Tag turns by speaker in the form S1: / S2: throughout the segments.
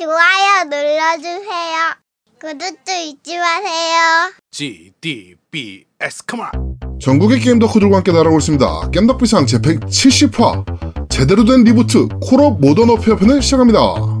S1: 좋아요 눌러주세요. 구독도 잊지 마세요.
S2: GDBS come on.
S3: 전국의 게임 덕후들과 함께 날아오고 있습니다. 겜덕비상 제170화 제대로 된 리부트 콜옵 Modern Warfare 편을 시작합니다.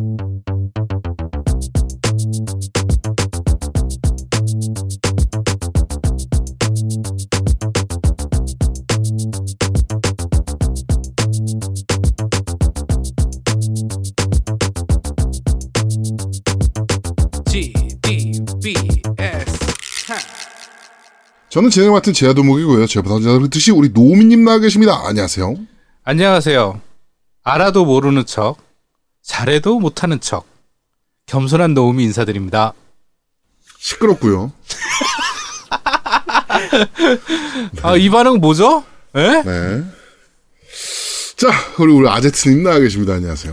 S3: 저는 진행을 맡은 제야도목이고요. 제 부탁자 그듯이 우리 노미님 나와 계십니다. 안녕하세요.
S2: 안녕하세요. 알아도 모르는 척, 잘해도 못하는 척, 겸손한 노움이 인사드립니다.
S3: 시끄럽고요.
S2: 아, 이 반응 뭐죠? 에?
S3: 네. 자, 그리고 우리 아제트님 나와 계십니다. 안녕하세요.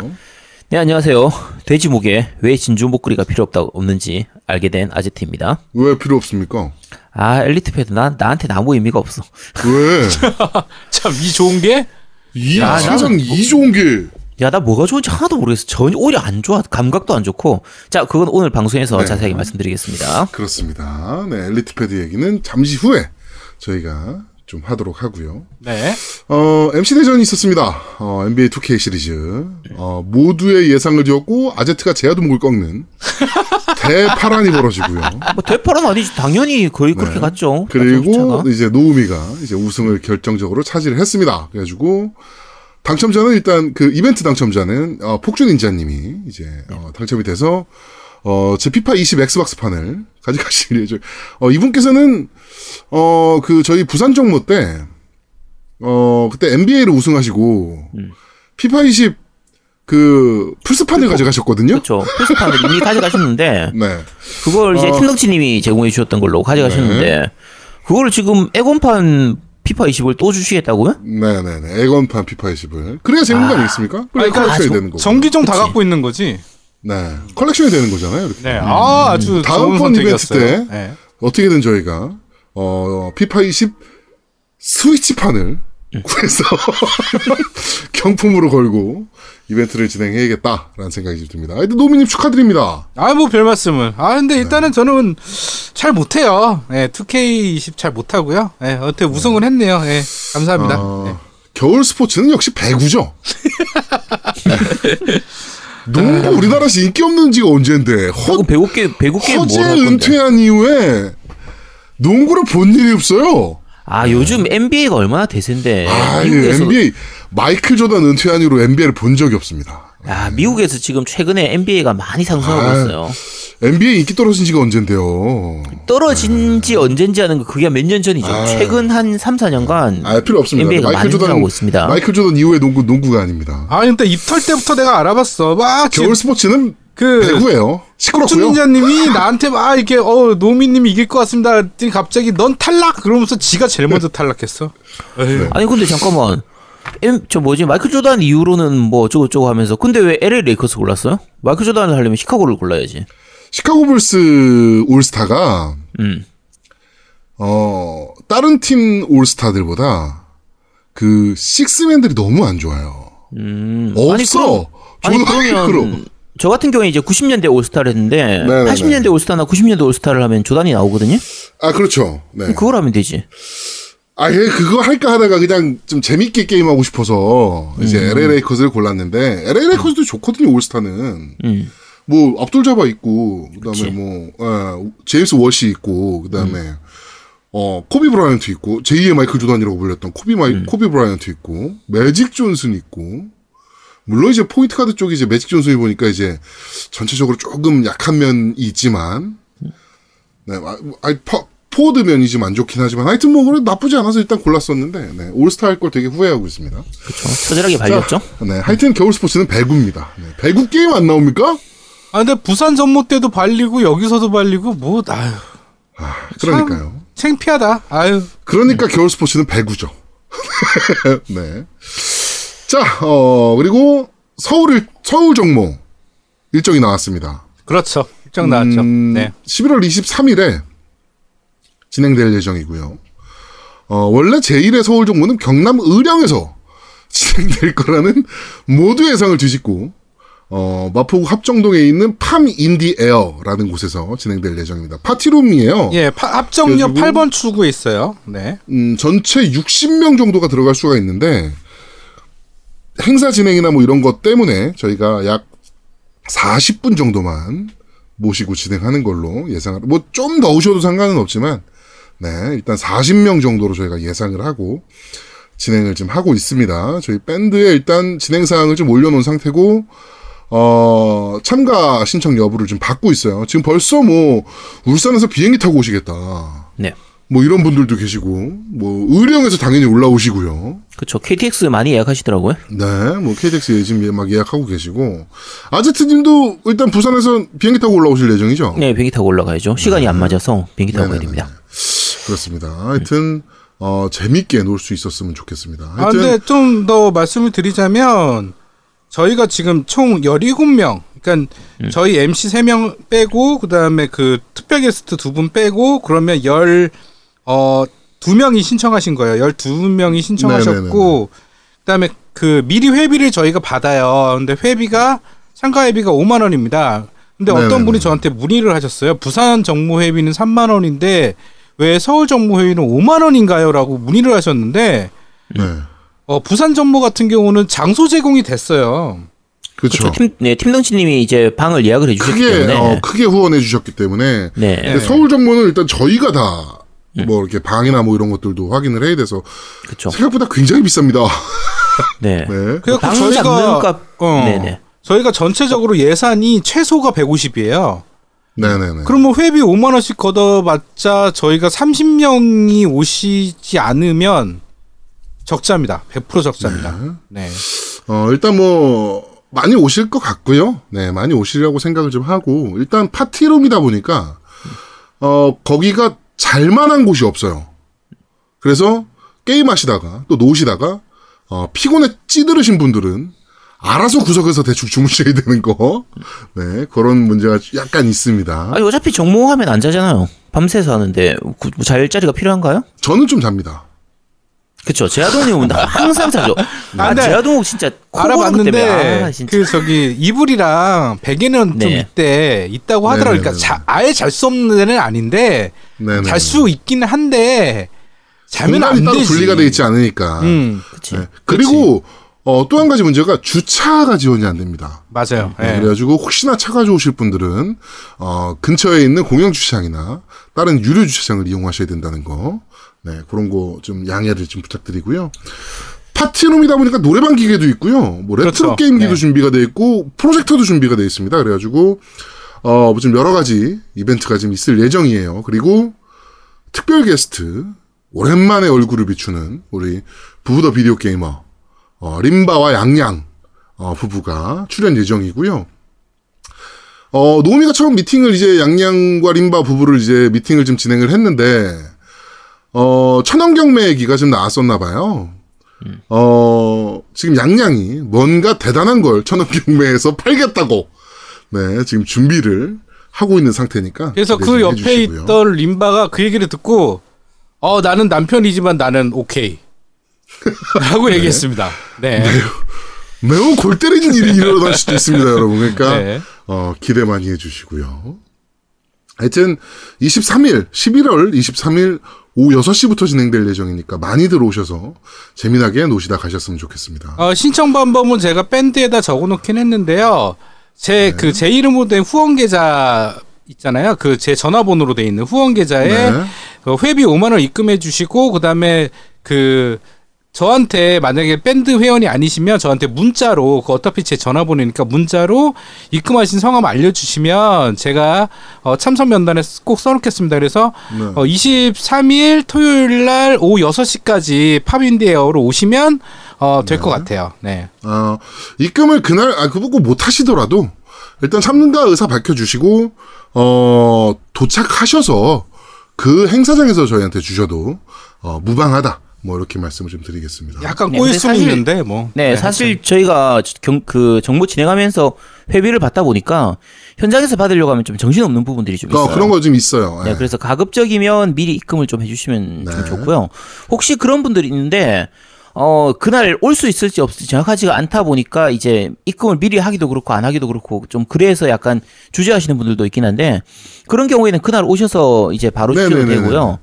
S4: 네, 안녕하세요. 돼지 목에 왜 진주 목걸이가 필요 없다 없는지 알게 된 아제트입니다.
S3: 왜 필요 없습니까?
S4: 아, 엘리트 패드 나 나한테 아무 의미가 없어.
S3: 왜?
S2: 참, 이 좋은 게?
S3: 이
S4: 야,
S3: 세상
S4: 나는
S3: 이 좋은 게
S4: 야, 나 뭐가 좋은지 하나도 모르겠어. 전혀 오히려 안 좋아. 감각도 안 좋고. 자, 그건 오늘 방송에서
S3: 네.
S4: 자세하게 말씀드리겠습니다.
S3: 그렇습니다. 네, 엘리트 패드 얘기는 잠시 후에 저희가 좀 하도록 하고요.
S2: 네.
S3: 어, MC 대전이 있었습니다. 어, NBA 2K 시리즈. 어, 모두의 예상을 뒤엎고 아제트가 제야도 목을 꺾는 대파란이 벌어지고요.
S4: 뭐 대파란 아니지. 당연히 거의 그렇게 갔죠.
S3: 네. 그리고. 이제 노우미가 이제 우승을 결정적으로 차지를 했습니다. 그래가지고 당첨자는 일단 그 이벤트 당첨자는 어, 폭준 인자님이 이제 어, 당첨이 돼서 어, 제 피파 20 엑스박스 판을 가져가실 예정. 어, 이분께서는 어, 그 저희 부산 정모 때 어, 그때 NBA를 우승하시고 피파 20 그 플스판을 가져가셨거든요.
S4: 그렇죠. 플스판을 이미 가져가셨는데
S3: 네.
S4: 그걸 이제
S3: 어.
S4: 팀덕치님이 제공해 주셨던 걸로 가져가셨는데
S3: 네.
S4: 그걸 지금 엑원판 피파 20을 또 주시겠다고요?
S3: 네네네. 엑원판 피파 20을. 그래야 재밌는 거 아니겠습니까? 그래
S2: 아니, 그러니까
S3: 컬렉션이
S4: 정-
S3: 되는 거고.
S2: 전기종 다. 갖고 있는 거지?
S3: 네. 컬렉션이 되는 거잖아요. 이렇게.
S2: 네. 아, 아주
S3: 음. 다음번 이벤트. 때
S2: 네.
S3: 어떻게든 저희가 어 피파 20 스위치판을
S2: 음.
S3: 구해서 경품으로 걸고 이벤트를 진행해야겠다라는 생각이 듭니다. 하여튼 노미님 축하드립니다.
S2: 아, 뭐 별 말씀을. 아, 근데
S3: 네.
S2: 일단은 저는 잘 못해요. 예, 2K20 잘 못하고요. 예, 어떻게 우승을 했네요. 예, 감사합니다.
S3: 어,
S2: 예.
S3: 겨울 스포츠는 역시 배구죠. 네. 농구 우리나라에서 인기 없는 지가 언젠데 허,
S4: 배구 게임 배구 게임
S3: 허재? 은퇴한 이후에 농구를 본 일이 없어요.
S4: 아 요즘 NBA가 얼마나 대세인데
S3: 아,
S4: 미국에서
S3: NBA 마이클 조던 은퇴한 이후로 NBA를 본 적이 없습니다.
S4: 아 미국에서 지금 최근에 NBA가 많이 상승하고
S3: 아.
S4: 있어요.
S3: NBA 인기 떨어진 지가 언젠데요.
S4: 떨어진 지 언젠지 하는 거 그게 몇 년 전이죠.
S3: 아.
S4: 최근 한 3, 4년간
S3: 아 필요 없습니다.
S4: NBA가 많이 늘어나고 있습니다.
S3: 마이클 조던 이후의 농구 농구가 아닙니다.
S2: 아, 근데 입털 때부터 내가 알아봤어. 막,
S3: 겨울 스포츠는
S2: 그,
S3: 배구예요. 시끄럽고요.
S2: 춘자님이 나한테 막 이렇게 어 노미님이 이길 것 같습니다. 했더니 갑자기 넌 탈락 그러면서 지가 제일 먼저 탈락했어. 에휴.
S4: 아니 근데 잠깐만. M, 저 뭐지 마이클 조단 이후로는 뭐 어쩌고 저쩌고 하면서 근데 왜 LA 레이커스 골랐어요? 마이클 조단을 하려면 시카고를 골라야지.
S3: 시카고 불스 올스타가
S4: 음.
S3: 어 다른 팀 올스타들보다 그 식스맨들이 너무 안 좋아요.
S4: 음.
S3: 없어.
S4: 아니
S3: 존나
S4: 그러면
S3: 그럼.
S4: 저 같은 경우에 이제 90년대 올스타를 했는데
S3: 네네네.
S4: 80년대 올스타나 90년대 올스타를 하면 조단이 나오거든요.
S3: 아 그렇죠. 네.
S4: 그걸 하면 되지.
S3: 아, 예, 그거 할까 하다가 그냥 좀 재밌게 게임하고 싶어서 이제
S4: 음.
S3: LA 레이커스를 골랐는데 LA 레이커스도 좋거든요, 올스타는.
S4: 음.
S3: 뭐 압둘 자바 있고 그다음에
S4: 그치.
S3: 뭐 어, 제임스 워디 있고 그다음에 어 코비 브라이언트 있고 제2의 마이클 조단이라고 불렸던 코비 마이 코비 브라이언트 있고 매직 존슨 있고 물론 이제 포인트 가드 쪽이 이제 매직 존슨이 보니까 이제 전체적으로 조금 약한 면이 있지만 네, 아, 아 포, 포워드 면이 좀 안 좋긴 하지만 하여튼 뭐 그래 나쁘지 않아서 일단 골랐었는데 네, 올스타 할 걸 되게 후회하고 있습니다.
S4: 그렇죠. 처절하게 발렸죠.
S3: 네, 하여튼 겨울 스포츠는 배구입니다. 네, 배구 게임 안 나옵니까?
S2: 아 근데 부산 정모 때도 발리고 여기서도 발리고 뭐 아유
S3: 그러니까요.
S2: 창피하다. 아유
S3: 그러니까 겨울 스포츠는 배구죠. 네. 자, 어, 그리고 서울, 서울 정모 일정이 나왔습니다.
S2: 그렇죠. 일정 나왔죠.
S3: 음,
S2: 네.
S3: 11월 23일에 진행될 예정이고요. 어, 원래 제1회 서울 정모는 경남 의령에서 진행될 거라는 모두 예상을 뒤집고, 어, 마포구 합정동에 있는 팜 인디 에어라는 곳에서 진행될 예정입니다. 파티룸이에요.
S2: 예, 파- 합정역
S3: 그래가지고-
S2: 8번 출구에 있어요. 네.
S3: 음, 전체 60명 정도가 들어갈 수가 있는데 행사 진행이나 뭐 이런 것 때문에 저희가 약 40분 정도만 모시고 진행하는 걸로 예상을 뭐 좀 더 오셔도 상관은 없지만 네, 일단 40명 정도로 저희가 예상을 하고 진행을 지금 하고 있습니다. 저희 밴드에 일단 진행 사항을 좀 올려놓은 상태고 어, 참가 신청 여부를 좀 받고 있어요. 지금 벌써 뭐 울산에서 비행기 타고 오시겠다.
S4: 네.
S3: 뭐 이런 분들도 계시고 뭐 의령에서 당연히 올라오시고요.
S4: 그쵸. KTX 많이 예약하시더라고요.
S3: 네, 뭐 KTX 지금 막 예약하고 계시고 아제트님도 일단 부산에서 비행기 타고 올라오실 예정이죠.
S4: 네, 비행기 타고 올라가야죠. 시간이 안 맞아서 비행기 타고 가야. 됩니다.
S3: 그렇습니다. 하여튼 어 재밌게 놀 수 있었으면 좋겠습니다.
S2: 아,
S3: 하여튼
S2: 근데 좀 더 말씀을 드리자면 저희가 지금 총 17명. 그러니까
S3: 음.
S2: 저희 MC 3명 빼고 그다음에 그 특별 게스트 두 분 빼고 그러면 열 어, 두 명이 신청하신 거예요. 12명이 신청하셨고 그다음에 그 미리 회비를 저희가 받아요. 근데 회비가 참가 회비가 5만 원입니다. 근데 어떤
S3: 네네네.
S2: 분이 저한테 문의를 하셨어요. 부산 정모 회비는 3만 원인데 왜 서울 정모 회비는 5만 원인가요?라고 문의를 하셨는데
S3: 네,
S2: 어, 부산 정모 같은 경우는 장소 제공이 됐어요.
S3: 그렇죠.
S4: 팀, 네, 팀덩치님이 이제 방을 예약을 해주셨기
S3: 크게
S4: 때문에.
S3: 어, 크게 후원해 주셨기 때문에
S4: 네.
S3: 근데 서울 정모는 일단 저희가 다 뭐 이렇게 방이나 뭐 이런 것들도 확인을 해야 돼서
S4: 그쵸.
S3: 생각보다 굉장히 비쌉니다.
S4: 네.
S3: 네.
S2: 그래갖고
S4: 방
S2: 저희가
S4: 값.
S2: 어,
S4: 네네.
S2: 저희가 전체적으로 예산이 최소가 150이에요.
S3: 네네네.
S2: 그러면 회비 5만 원씩 걷어봤자 저희가 30명이 오시지 않으면 적자입니다. 100% 적자입니다. 네.
S3: 어, 일단 뭐, 많이 오실 것 같고요. 네, 많이 오시려고 생각을 좀 하고, 일단 파티룸이다 보니까, 어, 거기가 잘만한 곳이 없어요. 그래서 게임 하시다가, 또 노시다가, 어, 피곤에 찌들으신 분들은, 알아서 구석에서 대충 주무셔야 되는 거. 네, 그런 문제가 약간 있습니다.
S4: 아니, 어차피 정모하면 안 자잖아요. 밤새서 하는데, 그, 뭐잘 자리가 필요한가요?
S3: 저는 좀 잡니다.
S4: 그쵸. 제아동님은 항상 자죠. 아,
S2: 근데
S4: 제아동 진짜 코 고는 것
S2: 알아봤는데.
S4: 아, 진짜.
S2: 그 저기 이불이랑 베개는 좀
S4: 네.
S2: 있대 있다고 하더라고요. 그러니까
S3: 네네네.
S2: 자, 아예 잘 수 없는 데는 아닌데. 잘 수 있기는 한데 자면 안
S3: 따로
S2: 되지.
S3: 분리가 돼 있지 않으니까.
S2: 음,
S4: 그치.
S3: 네. 그리고, 어, 또 한 가지 문제가 주차가 지원이 안 됩니다.
S2: 맞아요.
S3: 네,
S2: 예.
S3: 그래가지고 혹시나 차 가져오실 분들은 어, 근처에 있는 공영 주차장이나 다른 유료 주차장을 이용하셔야 된다는 거, 네 그런 거 좀 양해를 좀 부탁드리고요. 파티룸이다 보니까 노래방 기계도 있고요, 뭐 레트로
S2: 그렇죠.
S3: 게임기도
S2: 네.
S3: 준비가 돼 있고 프로젝터도 준비가 돼 있습니다. 그래가지고 어좀 여러 가지 이벤트가 좀 있을 예정이에요. 그리고 특별 게스트 오랜만에 얼굴을 비추는 우리 부부 더 비디오 게이머 어, 림바와 양양 어, 부부가 출연 예정이고요. 어, 노미가 처음 미팅을 이제 양양과 림바 부부를 이제 미팅을 좀 진행을 했는데, 어, 천원경매 얘기가 좀 나왔었나 봐요. 어, 지금 양양이 뭔가 대단한 걸 천원경매에서 팔겠다고, 네, 지금 준비를 하고 있는 상태니까.
S2: 그래서
S3: 그좀
S2: 옆에
S3: 해주시고요.
S2: 있던 림바가 그 얘기를 듣고 어 나는 남편이지만 나는 오케이 라고 얘기했습니다. 네.
S3: 매우 골 때리는 일이 일어날 수도 있습니다, 여러분. 그러니까,
S2: 네.
S3: 어, 기대 많이 해주시고요. 하여튼, 23일, 11월 23일 오후 6시부터 진행될 예정이니까 많이들 오셔서 재미나게 노시다 가셨으면 좋겠습니다.
S2: 어, 신청 방법은 제가 밴드에다 적어놓긴 했는데요. 제 그제 이름으로 된 후원 계좌 있잖아요. 그 제 전화번호로 돼 있는 후원 계좌에
S3: 네.
S2: 그 회비 5만 원 입금해 주시고 그다음에 그 저한테 만약에 밴드 회원이 아니시면 저한테 문자로 그 어차피 제 전화번호니까 문자로 입금하신 성함 알려주시면 제가 어, 참석 명단에 꼭 써놓겠습니다. 그래서
S3: 네.
S2: 어, 23일 토요일 날 오후 6시까지 팝인디에어로 오시면 어, 될것 같아요. 네.
S3: 어, 입금을 그날, 아, 그거 못 하시더라도, 일단 참가 의사 밝혀주시고, 어, 도착하셔서 그 행사장에서 저희한테 주셔도, 어, 무방하다. 뭐, 이렇게 말씀을 좀 드리겠습니다.
S2: 약간
S4: 네,
S2: 꼬일
S4: 근데
S2: 수는
S4: 사실-
S2: 있는데 뭐.
S4: 네, 사실 저희가 경, 그 정보 진행하면서 회비를 받다 보니까 현장에서 받으려고 하면 좀 정신없는 부분들이 좀 있어요.
S3: 어, 그런 거 좀 있어요.
S4: 네,
S3: 예.
S4: 그래서 가급적이면 미리 입금을 좀 해주시면 좀
S3: 네.
S4: 좋고요. 혹시 그런 분들이 있는데 어 그날 올 수 있을지 없을지 정확하지가 않다 보니까 이제 입금을 미리 하기도 그렇고 안 하기도 그렇고 좀 그래서 약간 주저하시는 분들도 있긴 한데 그런 경우에는 그날 오셔서 이제 바로 주셔도
S3: 네네네네.
S4: 되고요.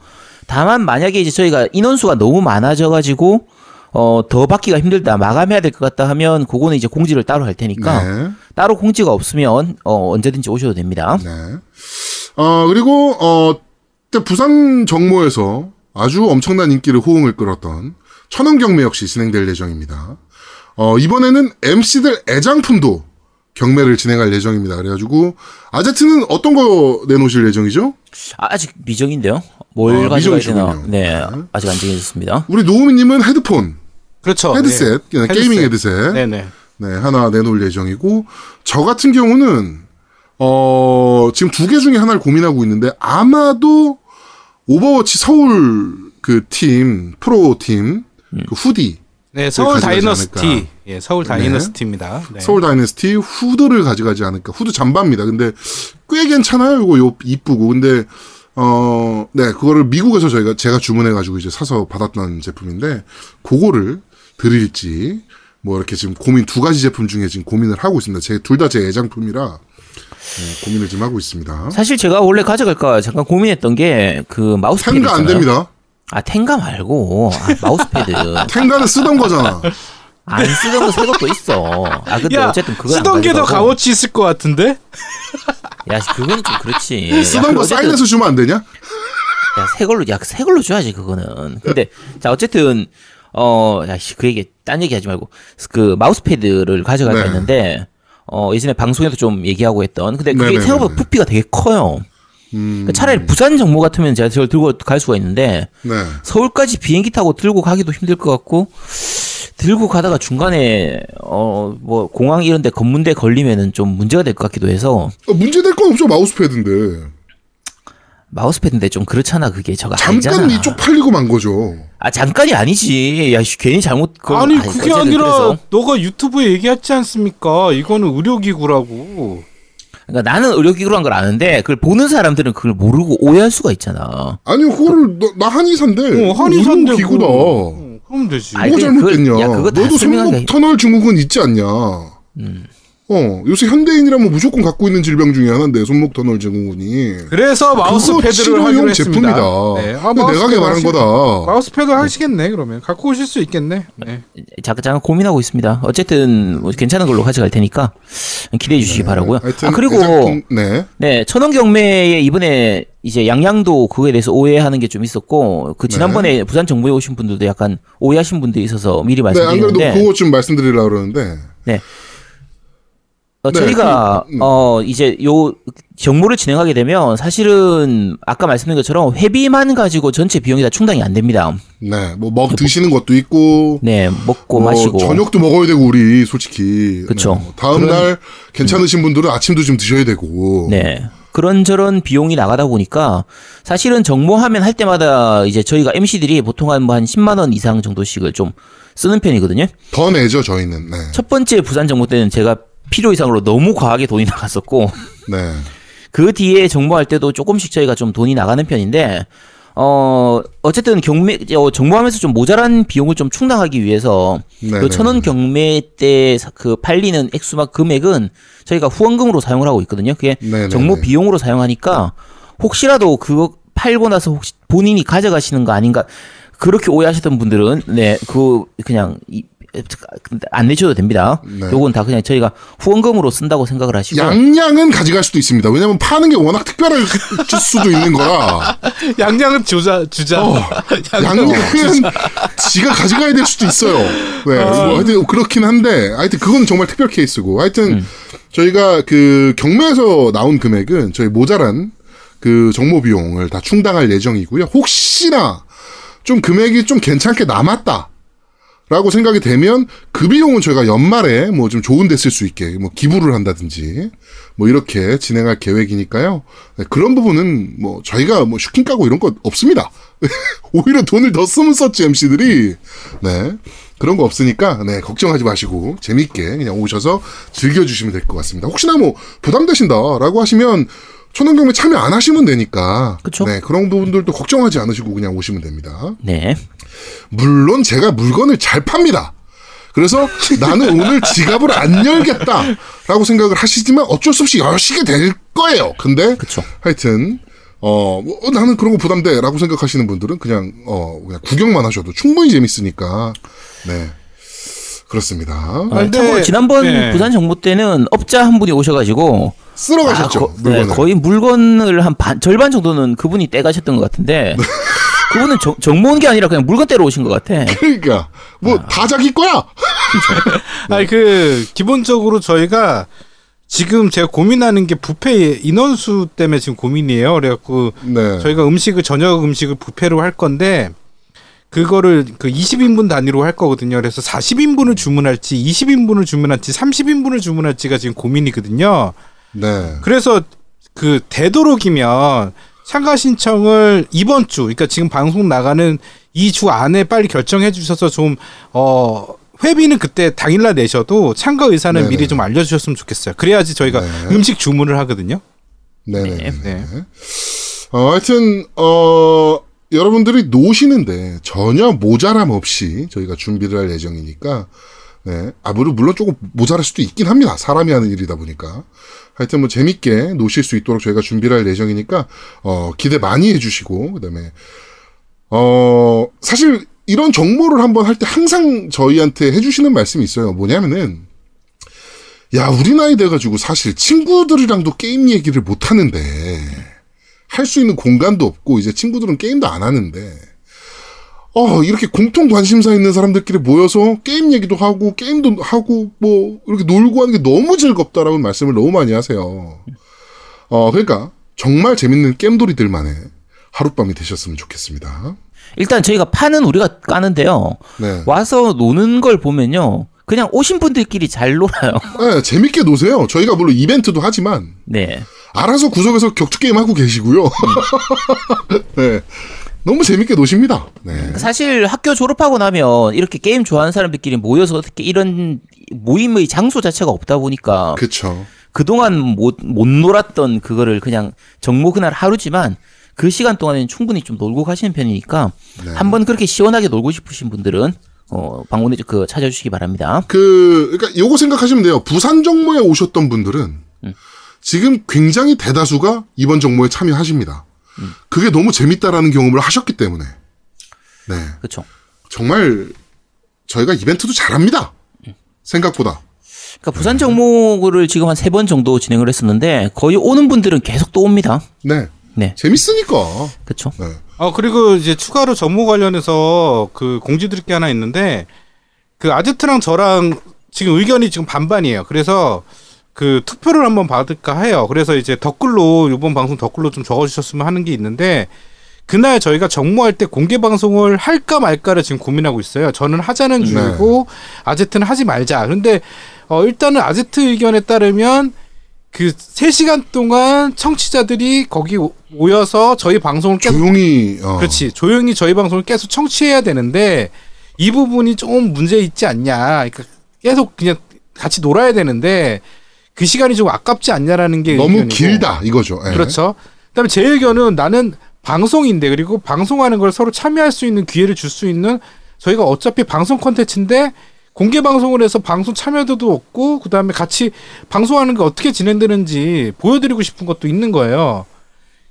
S4: 다만 만약에 이제 저희가 인원수가 너무 많아져 가지고 어 더 받기가 힘들다 마감해야 될 것 같다 하면 그거는 이제 공지를 따로 할 테니까
S3: 네.
S4: 따로 공지가 없으면 어 언제든지 오셔도 됩니다.
S3: 네. 어, 그리고, 어, 부산 정모에서 아주 엄청난 인기를 호응을 끌었던 천원 경매 역시 진행될 예정입니다. 어, 이번에는 MC들 애장품도 경매를 진행할 예정입니다. 그래가지고, 아제트는 어떤 거 내놓으실 예정이죠?
S4: 아, 아직 미정인데요. 뭘
S3: 아,
S4: 가져가야. 되나? 네, 아직 안 정해졌습니다.
S3: 우리 노우미님은 헤드폰,
S2: 그렇죠.
S3: 헤드셋,
S2: 네.
S3: 게이밍 헤드셋.
S2: 네네.
S3: 네, 하나 내놓을 예정이고, 저 같은 경우는, 어, 지금 두 개 중에 하나를 고민하고 있는데, 아마도 오버워치 서울 그 팀, 프로 팀, 그 후디,
S2: 네, 서울
S3: 가져가지
S2: 다이너스티. 예, 서울 다이너스티입니다. 네.
S3: 서울 다이너스티 후드를 가져가지 않을까. 후드 잠바입니다. 근데 꽤 괜찮아요. 이거 요 이쁘고. 근데 어, 네, 그거를 미국에서 저희가 제가 주문해 가지고 이제 사서 받았던 제품인데 그거를 드릴지 뭐 이렇게 지금 고민 두 가지 제품 중에 지금 고민을 하고 있습니다. 제 둘 다 제 애장품이라 네, 고민을 지금 하고 있습니다.
S4: 사실 제가 원래 가져갈까 잠깐 고민했던 게 그 마우스패드
S3: 텐가 안. 됩니다.
S4: 아 텐가 말고 아, 마우스패드
S3: 텐가는 쓰던 거잖아.
S4: 안 쓰던 거새 것도 있어. 아 근데
S2: 야,
S4: 어쨌든 그건
S2: 쓰던 안게 더. 값어치 있을 것 같은데?
S4: 야 그건 좀 그렇지. 야,
S3: 쓰던 거
S4: 어쨌든-
S3: 사인해서 주면 안 되냐?
S4: 야, 새 걸로, 야, 새 걸로 줘야지, 그거는. 근데, 자, 어쨌든, 어, 야, 씨, 그 얘기, 딴 얘기 하지 말고, 그, 마우스패드를 가져갈까
S3: 네.
S4: 했는데, 어, 예전에 방송에서 좀 얘기하고 했던, 근데 그게
S3: 네네네네.
S4: 생각보다 부피가 되게 커요.
S3: 음,
S4: 그러니까 차라리 부산 정모 같으면 제가 저걸 들고 갈 수가 있는데,
S3: 네.
S4: 서울까지 비행기 타고 들고 가기도 힘들 것 같고, 들고 가다가 중간에, 어, 뭐, 공항 이런 데 검문대 걸리면은 좀 문제가 될 것 같기도 해서,
S3: 어, 문제 될 건 없죠. 마우스패드인데.
S4: 마우스패드인데 좀 그렇잖아, 그게. 저거
S3: 잠깐
S4: 아니잖아.
S3: 이쪽 팔리고 만 거죠.
S4: 아, 잠깐이 아니지. 야, 씨, 괜히 잘못, 그걸-
S2: 아니,
S4: 아니,
S2: 그게 아니라
S4: 그래서.
S2: 너가 유튜브에 얘기했지 않습니까? 이거는 의료기구라고.
S4: 그러니까 나는 의료기구란 걸 아는데 그걸 보는 사람들은 그걸 모르고 오해할 수가 있잖아.
S3: 아니 그거를 너- 나 한의사인데
S2: 어, 한의사인데
S3: 의료 기구다.
S2: 뭐. 어, 그럼 되지.
S3: 뭐가 잘못됐냐?
S4: 야, 그거 다
S3: 너도 손목 터널 증후군 있지 않냐?
S4: 음.
S3: 어 요새 현대인이라면 무조건 갖고 있는 질병 중에 하나인데 손목 터널 증후군이
S2: 그래서 마우스 패드를 하기로.
S3: 제품이다.
S2: 네.
S3: 근데 내가
S2: 마우스 패드
S3: 개발한
S2: 하시-
S3: 거다.
S2: 마우스 패드 하시겠네 그러면 갖고 오실 수 있겠네. 네.
S4: 잠깐 잠깐 고민하고 있습니다. 어쨌든 뭐 괜찮은 걸로 가져갈 테니까 기대해 주시기 바라고요.
S3: 네. 하여튼
S4: 아 그리고
S3: 애장품- 네.
S4: 네 천원 경매에 이번에 이제 양양도 그거에 대해서 오해하는 게 좀 있었고 그 지난번에 부산 정모에 오신 분들도 약간 오해하신 분들이 있어서 미리
S3: 네, 안 그래도
S4: 말씀드리는데
S3: 그거 좀 말씀드리려고 그러는데
S4: 네. 어,
S3: 네,
S4: 저희가
S3: 그, 음.
S4: 어 이제 요 정모를 진행하게 되면 사실은 아까 말씀드린 것처럼 회비만 가지고 전체 비용이 다 충당이 안 됩니다.
S3: 네, 뭐 먹 드시는 것도 있고
S4: 네, 먹고
S3: 뭐
S4: 마시고
S3: 저녁도 먹어야 되고 우리 솔직히
S4: 그쵸.
S3: 네, 뭐 다음
S4: 그런-
S3: 날 괜찮으신 분들은 아침도 좀 드셔야 되고
S4: 네. 그런저런 비용이 나가다 보니까 사실은 정모하면 할 때마다 이제 저희가 MC들이 보통 한 뭐한 10만 원 이상 정도씩을 좀 쓰는 편이거든요.
S3: 더 내죠 저희는 네,
S4: 첫 번째 부산 정모 때는 제가 필요 이상으로 너무 과하게 돈이 나갔었고
S3: 네.
S4: 그 뒤에 정모할 때도 조금씩 저희가 좀 돈이 나가는 편인데 어 어쨌든 경매 어, 정모하면서 좀 모자란 비용을 좀 충당하기 위해서
S3: 네,
S4: 그 천 원 경매 때 그 팔리는 액수만 금액은 저희가 후원금으로 사용을 하고 있거든요. 그게
S3: 네, 네,
S4: 정모
S3: 네.
S4: 비용으로 사용하니까 혹시라도 그거 팔고 나서 혹시 본인이 가져가시는 거 아닌가 그렇게 오해하시던 분들은 네 그 그냥 이, 안 내셔도 됩니다.
S3: 네.
S4: 요건 다 그냥 저희가 후원금으로 쓴다고 생각을 하시고
S3: 양양은 가져갈 수도 있습니다. 왜냐면 파는 게 워낙 특별할 수도 있는 거라.
S2: 양양은 주자 주자.
S3: 어,
S2: 양양은
S3: 지가 가져가야 될 수도 있어요. 네, 뭐 하여튼 그렇긴 한데, 하여튼 그건 정말 특별 케이스고, 하여튼 저희가 그 경매에서 나온 금액은 저희 모자란 그 정모 비용을 다 충당할 예정이고요. 혹시나 좀 금액이 좀 괜찮게 남았다. 라고 생각이 되면 그 비용은 저희가 연말에 뭐 좀 좋은 데 쓸 수 있게 뭐 기부를 한다든지 뭐 이렇게 진행할 계획이니까요. 네, 그런 부분은 뭐 저희가 뭐 슈킹 까고 이런 거 없습니다. 오히려 돈을 더 쓰면 썼지 MC들이 네 그런 거 없으니까 네 걱정하지 마시고 재밌게 그냥 오셔서 즐겨주시면 될 것 같습니다. 혹시나 뭐 부담되신다라고 하시면 초능경매 참여 안 하시면 되니까.
S4: 그쵸.
S3: 네, 그런 부분들도 걱정하지 않으시고 그냥 오시면 됩니다.
S4: 네.
S3: 물론 제가 물건을 잘 팝니다. 그래서 나는 오늘 지갑을 안 열겠다라고 생각을 하시지만 어쩔 수 없이 여시게 될 거예요. 근데
S4: 그쵸.
S3: 하여튼 어, 뭐, 어, 나는 그런 거 부담돼라고 생각하시는 분들은 그냥 어 그냥 구경만 하셔도 충분히 재밌으니까 네 그렇습니다.
S4: 아,
S2: 근데-
S4: 참고로 지난번
S2: 네.
S4: 부산 정부 때는 업자 한 분이 오셔가지고
S3: 쓸어
S4: 아,
S3: 가셨죠
S4: 거, 네. 거의 물건을 한 반, 절반 정도는 그분이 떼가셨던 것 같은데 그분은 정, 정모 온게 아니라 그냥 물건 떼러 오신 것 같아.
S3: 그러니까 뭐다 자기 거야.
S2: 아니 그 기본적으로 저희가 지금 제가 고민하는 게 부페 인원수 때문에 지금 고민이에요. 그래갖고
S3: 네.
S2: 저희가 음식을 저녁 음식을 부페로 할 건데 그거를 그 20인분 단위로 할 거거든요. 그래서 40인분을 주문할지 20인분을 주문할지 30인분을 주문할지가 지금 고민이거든요.
S3: 네.
S2: 그래서 그 되도록이면 참가 신청을 이번 주, 그러니까 지금 방송 나가는 이 주 안에 빨리 결정해 주셔서 좀 어. 회비는 그때 당일날 내셔도 참가 의사는
S3: 네네.
S2: 미리 좀 알려주셨으면 좋겠어요. 그래야지 저희가
S3: 네.
S2: 음식 주문을 하거든요.
S3: 네네.
S2: 네.
S3: 어, 하여튼 어 여러분들이 노시는데 전혀 모자람 없이 저희가 준비를 할 예정이니까 네. 아 물론 물론 조금 모자랄 수도 있긴 합니다. 사람이 하는 일이다 보니까. 하여튼 뭐 재밌게 노실 수 있도록 저희가 준비를 할 예정이니까 어 기대 많이 해주시고 그다음에 어 사실 이런 정모를 한번 할 때 항상 저희한테 해주시는 말씀이 있어요. 뭐냐면은 야 우리 나이 돼가지고 사실 친구들이랑도 게임 얘기를 못 하는데 할 수 있는 공간도 없고 이제 친구들은 게임도 안 하는데 어 이렇게 공통 관심사 있는 사람들끼리 모여서 게임 얘기도 하고 게임도 하고 뭐 이렇게 놀고 하는 게 너무 즐겁다라는 말씀을 너무 많이 하세요. 어 그러니까 정말 재밌는 게임돌이들만의 하룻밤이 되셨으면 좋겠습니다.
S4: 일단 저희가 판은 우리가 까는데요.
S3: 네.
S4: 와서 노는 걸 보면요. 그냥 오신 분들끼리 잘 놀아요.
S3: 네, 재밌게 노세요. 저희가 물론 이벤트도 하지만
S4: 네.
S3: 알아서 구석에서 격투 게임 하고 계시고요. 네. 너무 재밌게 노십니다. 네.
S4: 사실 학교 졸업하고 나면 이렇게 게임 좋아하는 사람들끼리 모여서 어떻게 이런 모임의 장소 자체가 없다 보니까
S3: 그쵸.
S4: 그동안 못, 못 놀았던 그거를 그냥 정모 그날 하루지만 그 시간 동안에는 충분히 좀 놀고 가시는 편이니까
S3: 네.
S4: 한번 그렇게 시원하게 놀고 싶으신 분들은 어, 방문해 그 찾아주시기 바랍니다.
S3: 그, 그러니까 요거 생각하시면 돼요. 부산 정모에 오셨던 분들은 지금 굉장히 대다수가 이번 정모에 참여하십니다. 그게 너무 재밌다라는 경험을 하셨기 때문에. 네.
S4: 그렇죠.
S3: 정말 저희가 이벤트도 잘합니다. 생각보다.
S4: 그러니까 부산 정모를 지금 한 세 번 정도 진행을 했었는데 거의 오는 분들은 계속 또 옵니다.
S3: 네.
S4: 네,
S3: 재밌으니까.
S4: 그렇죠.
S3: 네.
S2: 어 그리고 이제 추가로 정모 관련해서 그 공지드릴 게 하나 있는데 그 아제트랑 저랑 지금 의견이 지금 반반이에요. 그래서 그 투표를 한번 받을까 해요. 그래서 이제 댓글로 이번 방송 댓글로 좀 적어주셨으면 하는 게 있는데 그날 저희가 정모할 때 공개 방송을 할까 말까를 지금 고민하고 있어요. 저는 하자는 중이고 아제트는 하지 말자. 근데 어 일단은 아제트 의견에 따르면 그 3시간 동안 청취자들이 거기 오- 모여서 저희 방송을 계속
S3: 조용히, 어.
S2: 그렇지 조용히 저희 방송을 계속 청취해야 되는데 이 부분이 좀 문제 있지 않냐 그러니까 계속 그냥 같이 놀아야 되는데 그 시간이 좀 아깝지 않냐라는 게
S3: 너무
S2: 의견이고.
S3: 길다, 이거죠. 예.
S2: 그렇죠 그다음에 제 의견은 나는 방송인데 그리고 방송하는 걸 서로 참여할 수 있는 기회를 줄 수 있는 저희가 어차피 방송 콘텐츠인데 공개 방송을 해서 방송 참여도도 없고 그다음에 같이 방송하는 게 어떻게 진행되는지 보여드리고 싶은 것도 있는 거예요.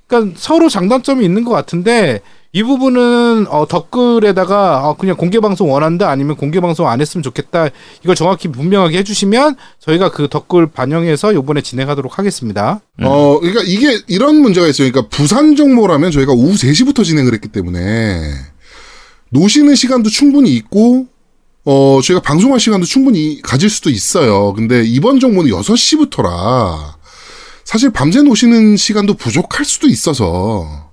S2: 그러니까 서로 장단점이 있는 것 같은데 이 부분은 어, 댓글에다가 어, 그냥 공개 방송 원한다 아니면 공개 방송 안 했으면 좋겠다 이걸 정확히 분명하게 해주시면 저희가 그 댓글 반영해서 이번에 진행하도록 하겠습니다.
S3: 어, 그러니까 이게 이런 문제가 있어요. 그러니까 부산 정모라면 저희가 오후 3시부터 진행을 했기 때문에 노시는 시간도 충분히 있고 어, 저희가 방송할 시간도 충분히 가질 수도 있어요. 근데 이번 정모는 6시부터라 사실 밤새 노시는 시간도 부족할 수도 있어서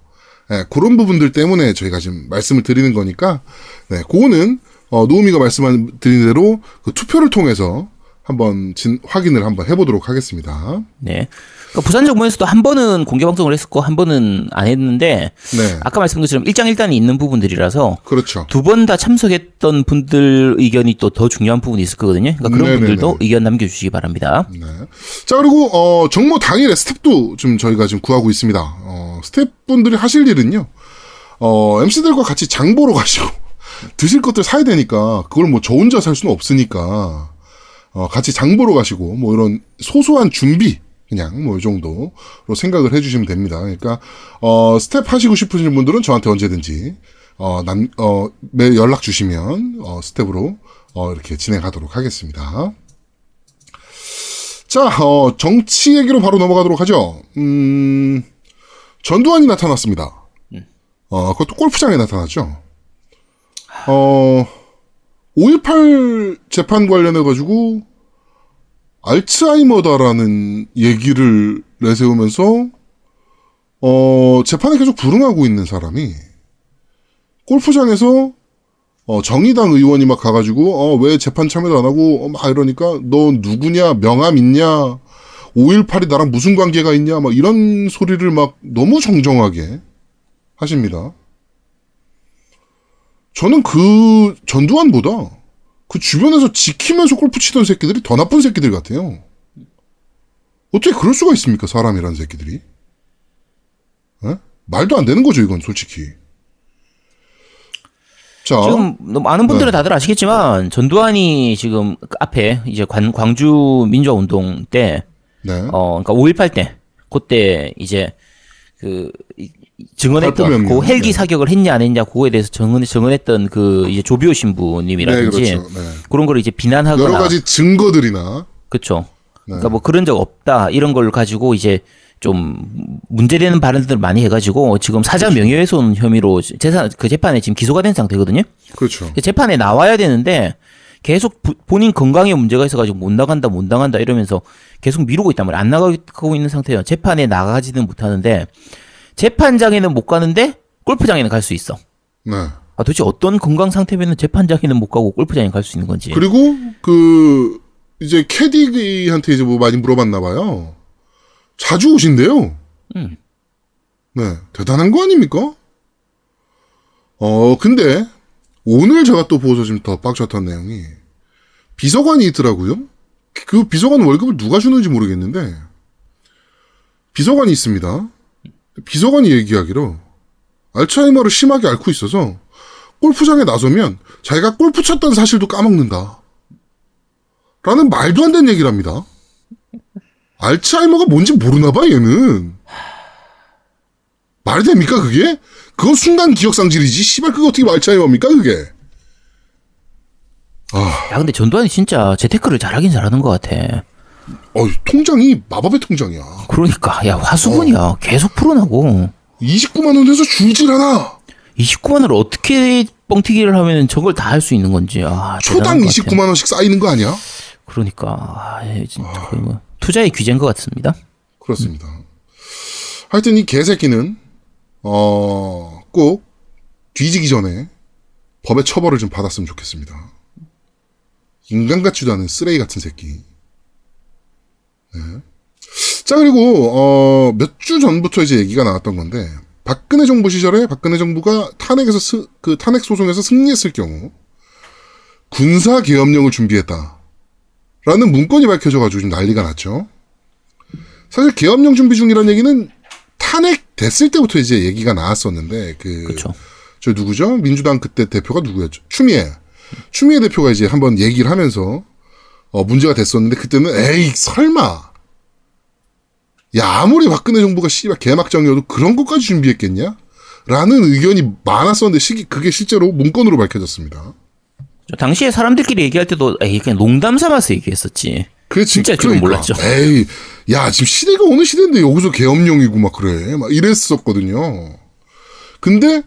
S3: 예, 그런 부분들 때문에 저희가 지금 말씀을 드리는 거니까 네, 그거는 어, 노우미가 말씀드린 대로 그 투표를 통해서 한번 진, 확인을 한번 해보도록 하겠습니다.
S4: 네. 그러니까 부산 정부에서도 한 번은 공개 방송을 했었고 한 번은 안 했는데
S3: 네.
S4: 아까 말씀드린 것처럼 일장일단이 있는 부분들이라서
S3: 그렇죠.
S4: 두 번 다 참석했던 분들 의견이 또 더 중요한 부분이 있을 거거든요. 그러니까 그런
S3: 네네네.
S4: 분들도 의견 남겨주시기 바랍니다.
S3: 네. 자, 그리고, 어, 정모 당일에 스텝도 좀 저희가 지금 구하고 있습니다. 어, 스텝분들이 하실 일은요, 어, MC들과 같이 장 보러 가시고, 드실 것들 사야 되니까, 그걸 뭐 저 혼자 살 수는 없으니까, 어, 같이 장 보러 가시고, 뭐 이런 소소한 준비, 그냥 뭐 이 정도로 생각을 해주시면 됩니다. 그러니까, 어, 스텝 하시고 싶으신 분들은 저한테 언제든지, 어, 남, 어, 매 연락 주시면, 어, 스텝으로, 어, 이렇게 진행하도록 하겠습니다. 자, 어, 정치 얘기로 바로 넘어가도록 하죠. 음, 전두환이 나타났습니다. 어, 그것도 골프장에 나타났죠. 어, 5.18 재판 관련해 가지고, 알츠하이머다라는 얘기를 내세우면서, 어, 재판에 계속 불응하고 있는 사람이, 골프장에서, 어, 정의당 의원이 막 가가지고, 어, 왜 재판 참여도 안 하고, 어, 막 이러니까, 너 누구냐, 명함 있냐, 5.18이 나랑 무슨 관계가 있냐, 막 이런 소리를 막 너무 정정하게 하십니다. 저는 그 전두환보다 그 주변에서 지키면서 골프 치던 새끼들이 더 나쁜 새끼들 같아요. 어떻게 그럴 수가 있습니까, 사람이란 새끼들이? 에? 말도 안 되는 거죠, 이건 솔직히. 자,
S4: 지금 많은 분들은
S3: 네.
S4: 다들 아시겠지만 전두환이 지금 그 앞에 이제 관, 광주 민주화 운동 때
S3: 네.
S4: 어, 그러니까 5.18 때, 그때 이제 그 증언했던. 그 헬기
S3: 네.
S4: 사격을 했냐 안 했냐 그거에 대해서 증언 증언했던 그 이제 조비오
S3: 네,
S4: 신부님이라든지
S3: 그렇죠. 네.
S4: 그런 걸 이제 비난하거나
S3: 여러 가지 증거들이나
S4: 그렇죠.
S3: 네.
S4: 그러니까 뭐 그런 적 없다 이런 걸 가지고 이제 좀 문제되는 발언들을 많이 해가지고 지금 사자
S3: 그렇죠.
S4: 명예훼손 혐의로 재산 그 재판에 지금 기소가 된 상태거든요.
S3: 그렇죠.
S4: 그 재판에 나와야 되는데 계속 부- 본인 건강에 문제가 있어가지고 못 나간다 못 나간다 이러면서 계속 미루고 있단 말이에요. 안 나가고 있는 상태예요. 재판에 나가지는 못하는데 재판장에는 못 가는데 골프장에는 갈 수 있어.
S3: 네.
S4: 아, 도대체 어떤 건강 상태면 재판장에는 못 가고 골프장에 갈 수 있는 건지.
S3: 그리고 그 이제 캐디한테 이제 뭐 많이 물어봤나 봐요. 자주 오신대요.
S4: 음.
S3: 네, 대단한 거 아닙니까? 어, 근데 오늘 제가 또 보고서 지금 더 빡쳤던 내용이 비서관이 있더라고요. 그 비서관 월급을 누가 주는지 모르겠는데 비서관이 있습니다. 비서관이 얘기하기로 알츠하이머를 심하게 앓고 있어서 골프장에 나서면 자기가 골프 쳤던 사실도 까먹는다. 라는 말도 안 되는 얘기를 합니다. 알츠하이머가 뭔지 모르나 봐, 얘는. 말이 됩니까, 그게? 그건 순간 기억상실이지. 씨발, 그거 어떻게 알츠하이머입니까, 그게?
S4: 야 근데 전두환이 진짜 재테크를 잘하긴 잘하는 것 같아.
S3: 어, 통장이 마법의 통장이야.
S4: 그러니까 야 화수분이야
S3: 어.
S4: 계속 풀어나고
S3: 29만 원에서 줄질 않아.
S4: 29만 원을 어떻게 뻥튀기를 하면 저걸 다 할 수 있는 건지 아
S3: 초당
S4: 대단한 것 같아.
S3: 29만 원씩 쌓이는 거 아니야?
S4: 그러니까 아, 예, 진짜 거의 뭐 투자의 규제인 것 같습니다.
S3: 그렇습니다. 하여튼 이 개새끼는 어, 꼭 뒤지기 전에 법의 처벌을 좀 받았으면 좋겠습니다. 인간 같지도 않은 쓰레기 같은 새끼. 네. 자 그리고 어, 몇 주 전부터 이제 얘기가 나왔던 건데 박근혜 정부 시절에 박근혜 정부가 탄핵에서 스- 그 탄핵 소송에서 승리했을 경우 군사 계엄령을 준비했다. 라는 문건이 밝혀져가지고 지금 난리가 났죠. 사실 계엄령 준비 중이라는 얘기는 탄핵 됐을 때부터 이제 얘기가 나왔었는데 그
S4: 그렇죠.
S3: 저 누구죠? 민주당 그때 대표가 누구였죠? 추미애. 추미애 대표가 이제 한번 얘기를 하면서 어 문제가 됐었는데 그때는 에이 설마 야 아무리 박근혜 정부가 씨발 개막장이어도 그런 것까지 준비했겠냐? 라는 의견이 많았었는데 시기 그게 실제로 문건으로 밝혀졌습니다.
S4: 저 당시에 사람들끼리 얘기할 때도 에이 그냥 농담 삼아서 얘기했었지.
S3: 그게
S4: 진짜 지금 몰랐죠.
S3: 에이, 야, 지금 시대가 어느 시대인데 여기서 계엄령이고 막 그래. 막 이랬었거든요. 근데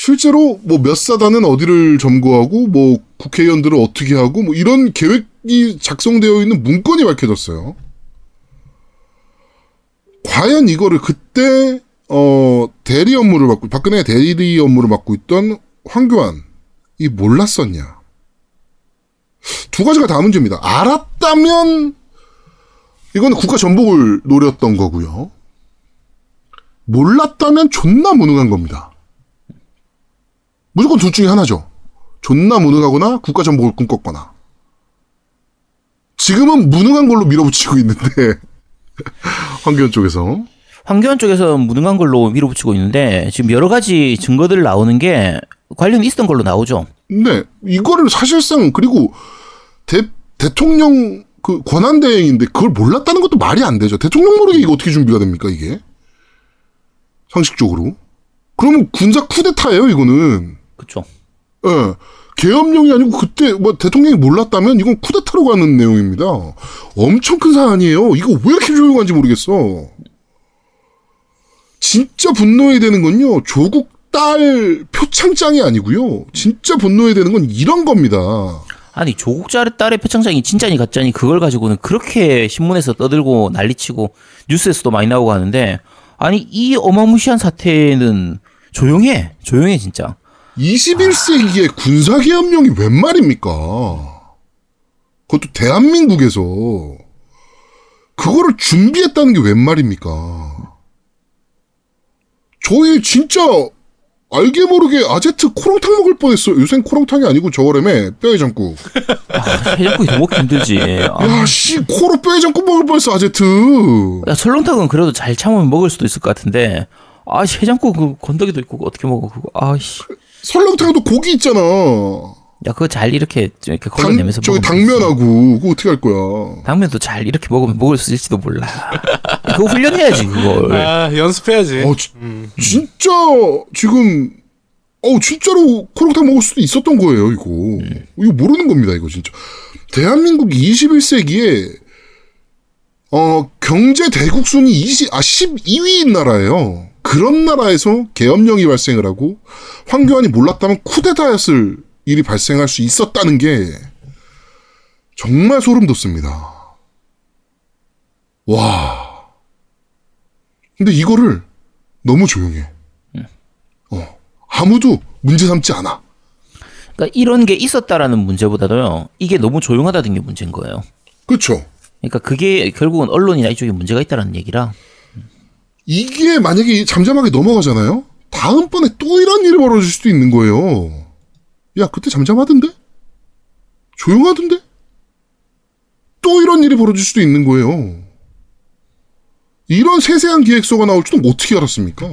S3: 실제로 뭐 몇 사단은 어디를 점거하고 뭐 국회의원들을 어떻게 하고 뭐 이런 계획이 작성되어 있는 문건이 밝혀졌어요. 과연 이거를 그때 어 대리 업무를 맡고 박근혜 대리 업무를 맡고 있던 황교안이 몰랐었냐? 두 가지가 다 문제입니다. 알았다면 이건 국가 전복을 노렸던 거고요. 몰랐다면 존나 무능한 겁니다. 무조건 둘 중에 하나죠. 존나 무능하거나 국가 전복을 꿈꿨거나. 지금은 무능한 걸로 밀어붙이고 있는데 황교안 쪽에서
S4: 황교안 쪽에서 무능한 걸로 밀어붙이고 있는데 지금 여러 가지 증거들 나오는 게 관련 있었던 걸로 나오죠.
S3: 네, 이거를 사실상 그리고 대 대통령 그 권한 대행인데 그걸 몰랐다는 것도 말이 안 되죠. 대통령 모르게 이거 어떻게 준비가 됩니까 이게? 상식적으로. 그러면 군사 쿠데타예요 이거는.
S4: 그렇죠.
S3: 예. 계엄령이 아니고 그때 뭐 대통령이 몰랐다면 이건 쿠데타로 가는 내용입니다. 엄청 큰 사안이에요. 이거 왜 이렇게 조용한지 모르겠어. 진짜 분노해야 되는 건요. 조국 딸 표창장이 아니고요. 진짜 분노해야 되는 건 이런 겁니다.
S4: 아니 조국 딸의 표창장이 진짜니 가짜니 그걸 가지고는 그렇게 신문에서 떠들고 난리치고 뉴스에서도 많이 나오고 하는데 아니 이 어마무시한 사태는 조용해 조용해 진짜
S3: 21세기에 군사계엄령이 웬 말입니까? 그것도 대한민국에서 그거를 준비했다는 게 웬 말입니까? 저희 진짜 알게 모르게 아제트 코롱탕 먹을 뻔했어요. 요새는 코롱탕이 아니고 저거라며 뼈해장국.
S4: 아, 해장국이 더 먹기 힘들지 아,
S3: 야, 씨, 코로 뼈해장국 먹을 뻔했어, 아제트.
S4: 야, 설렁탕은 그래도 잘 참으면 먹을 수도 있을 것 같은데 아 해장국 그 건더기도 있고 어떻게 먹어 그거 아 씨
S3: 설렁탕도 고기 있잖아.
S4: 야 그거 잘 이렇게 좀 이렇게
S3: 당,
S4: 걸러내면서
S3: 저기. 당면하고, 그거 어떻게 할 거야.
S4: 당면도 잘 이렇게 먹으면 먹을 수 있을지도 몰라 그거 훈련해야지 그걸
S2: 아 연습해야지.
S3: 어, 지- 진짜 지금 어 진짜로 코롱탕 먹을 수도 있었던 거예요 이거 이거 모르는 겁니다 이거 진짜 대한민국 21세기에 어 경제 대국 순위 20, 아 12위인 나라예요 그런 나라에서 계엄령이 발생을 하고 황교안이 몰랐다면 쿠데타였을 일이 발생할 수 있었다는 게 정말 소름 돋습니다 와 근데 이거를 너무 조용해. 어, 아무도 문제 삼지 않아.
S4: 그러니까 이런 게 있었다라는 문제보다도요 이게 너무 조용하다는 게 문제인 거예요
S3: 그렇죠.
S4: 그러니까 그게 결국은 언론이나 이쪽에 문제가 있다라는 얘기라
S3: 이게 만약에 잠잠하게 넘어가잖아요. 다음번에 또 이런 일이 벌어질 수도 있는 거예요. 야, 그때 잠잠하던데? 조용하던데? 또 이런 일이 벌어질 수도 있는 거예요. 이런 세세한 기획서가 나올 줄은 어떻게 알았습니까?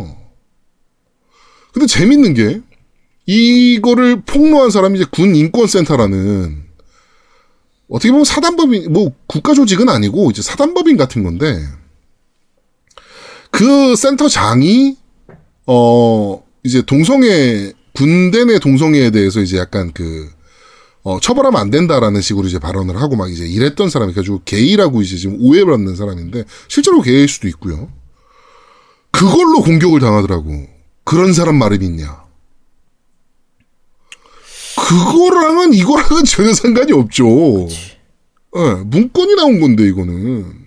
S3: 근데 재밌는 게, 이거를 폭로한 사람이 이제 군 인권센터라는, 어떻게 보면 사단법인, 뭐, 국가조직은 아니고, 이제 사단법인 같은 건데, 그 센터장이 어 이제 동성애 군대 내 동성애에 대해서 이제 약간 그 어, 처벌하면 안 된다라는 식으로 이제 발언을 하고 막 이제 이랬던 사람이 가지고 게이라고 이제 지금 오해받는 사람인데 실제로 게이일 수도 있고요. 그걸로 공격을 당하더라고. 그런 사람 말이 있냐? 그거랑은 이거랑은 전혀 상관이 없죠. 예, 문건이 나온 건데 이거는.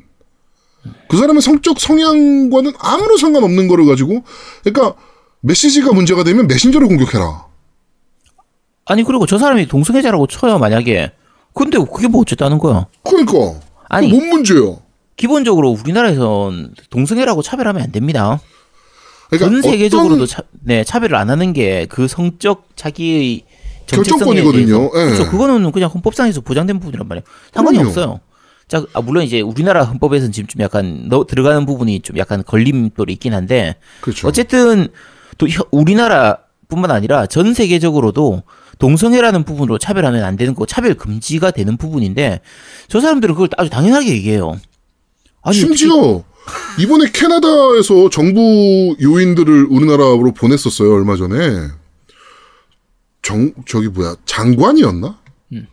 S3: 그 사람의 성적 성향과는 아무런 상관없는 거를 가지고, 그러니까 메시지가 문제가 되면 메신저를 공격해라.
S4: 아니 그리고 저 사람이 동성애자라고 쳐요 만약에 근데 그게 뭐 어쨌다는 거야
S3: 그러니까
S4: 아니.
S3: 뭔 문제야?
S4: 기본적으로 우리나라에선 동성애라고 차별하면 안 됩니다
S3: 그러니까
S4: 전 세계적으로도
S3: 어떤
S4: 차, 네, 차별을 안 하는 게 그 성적 자기의
S3: 결정권이거든요. 예.
S4: 그렇죠. 그거는 그냥 헌법상에서 보장된 부분이란 말이에요. 상관이
S3: 그럼요.
S4: 없어요. 자, 아, 물론 이제 우리나라 헌법에서는 지금 좀 약간 넣, 들어가는 부분이 좀 약간 걸림돌이 있긴 한데
S3: 그렇죠.
S4: 어쨌든 또 혀- 우리나라뿐만 아니라 전 세계적으로도 동성애라는 부분으로 차별하면 안 되는 거 차별 금지가 되는 부분인데 저 사람들은 그걸 아주 당연하게 얘기해요. 아니,
S3: 심지어 이번에 캐나다에서 정부 요인들을 우리나라로 보냈었어요 얼마 전에 정 저기 뭐야 장관이었나?
S4: 음.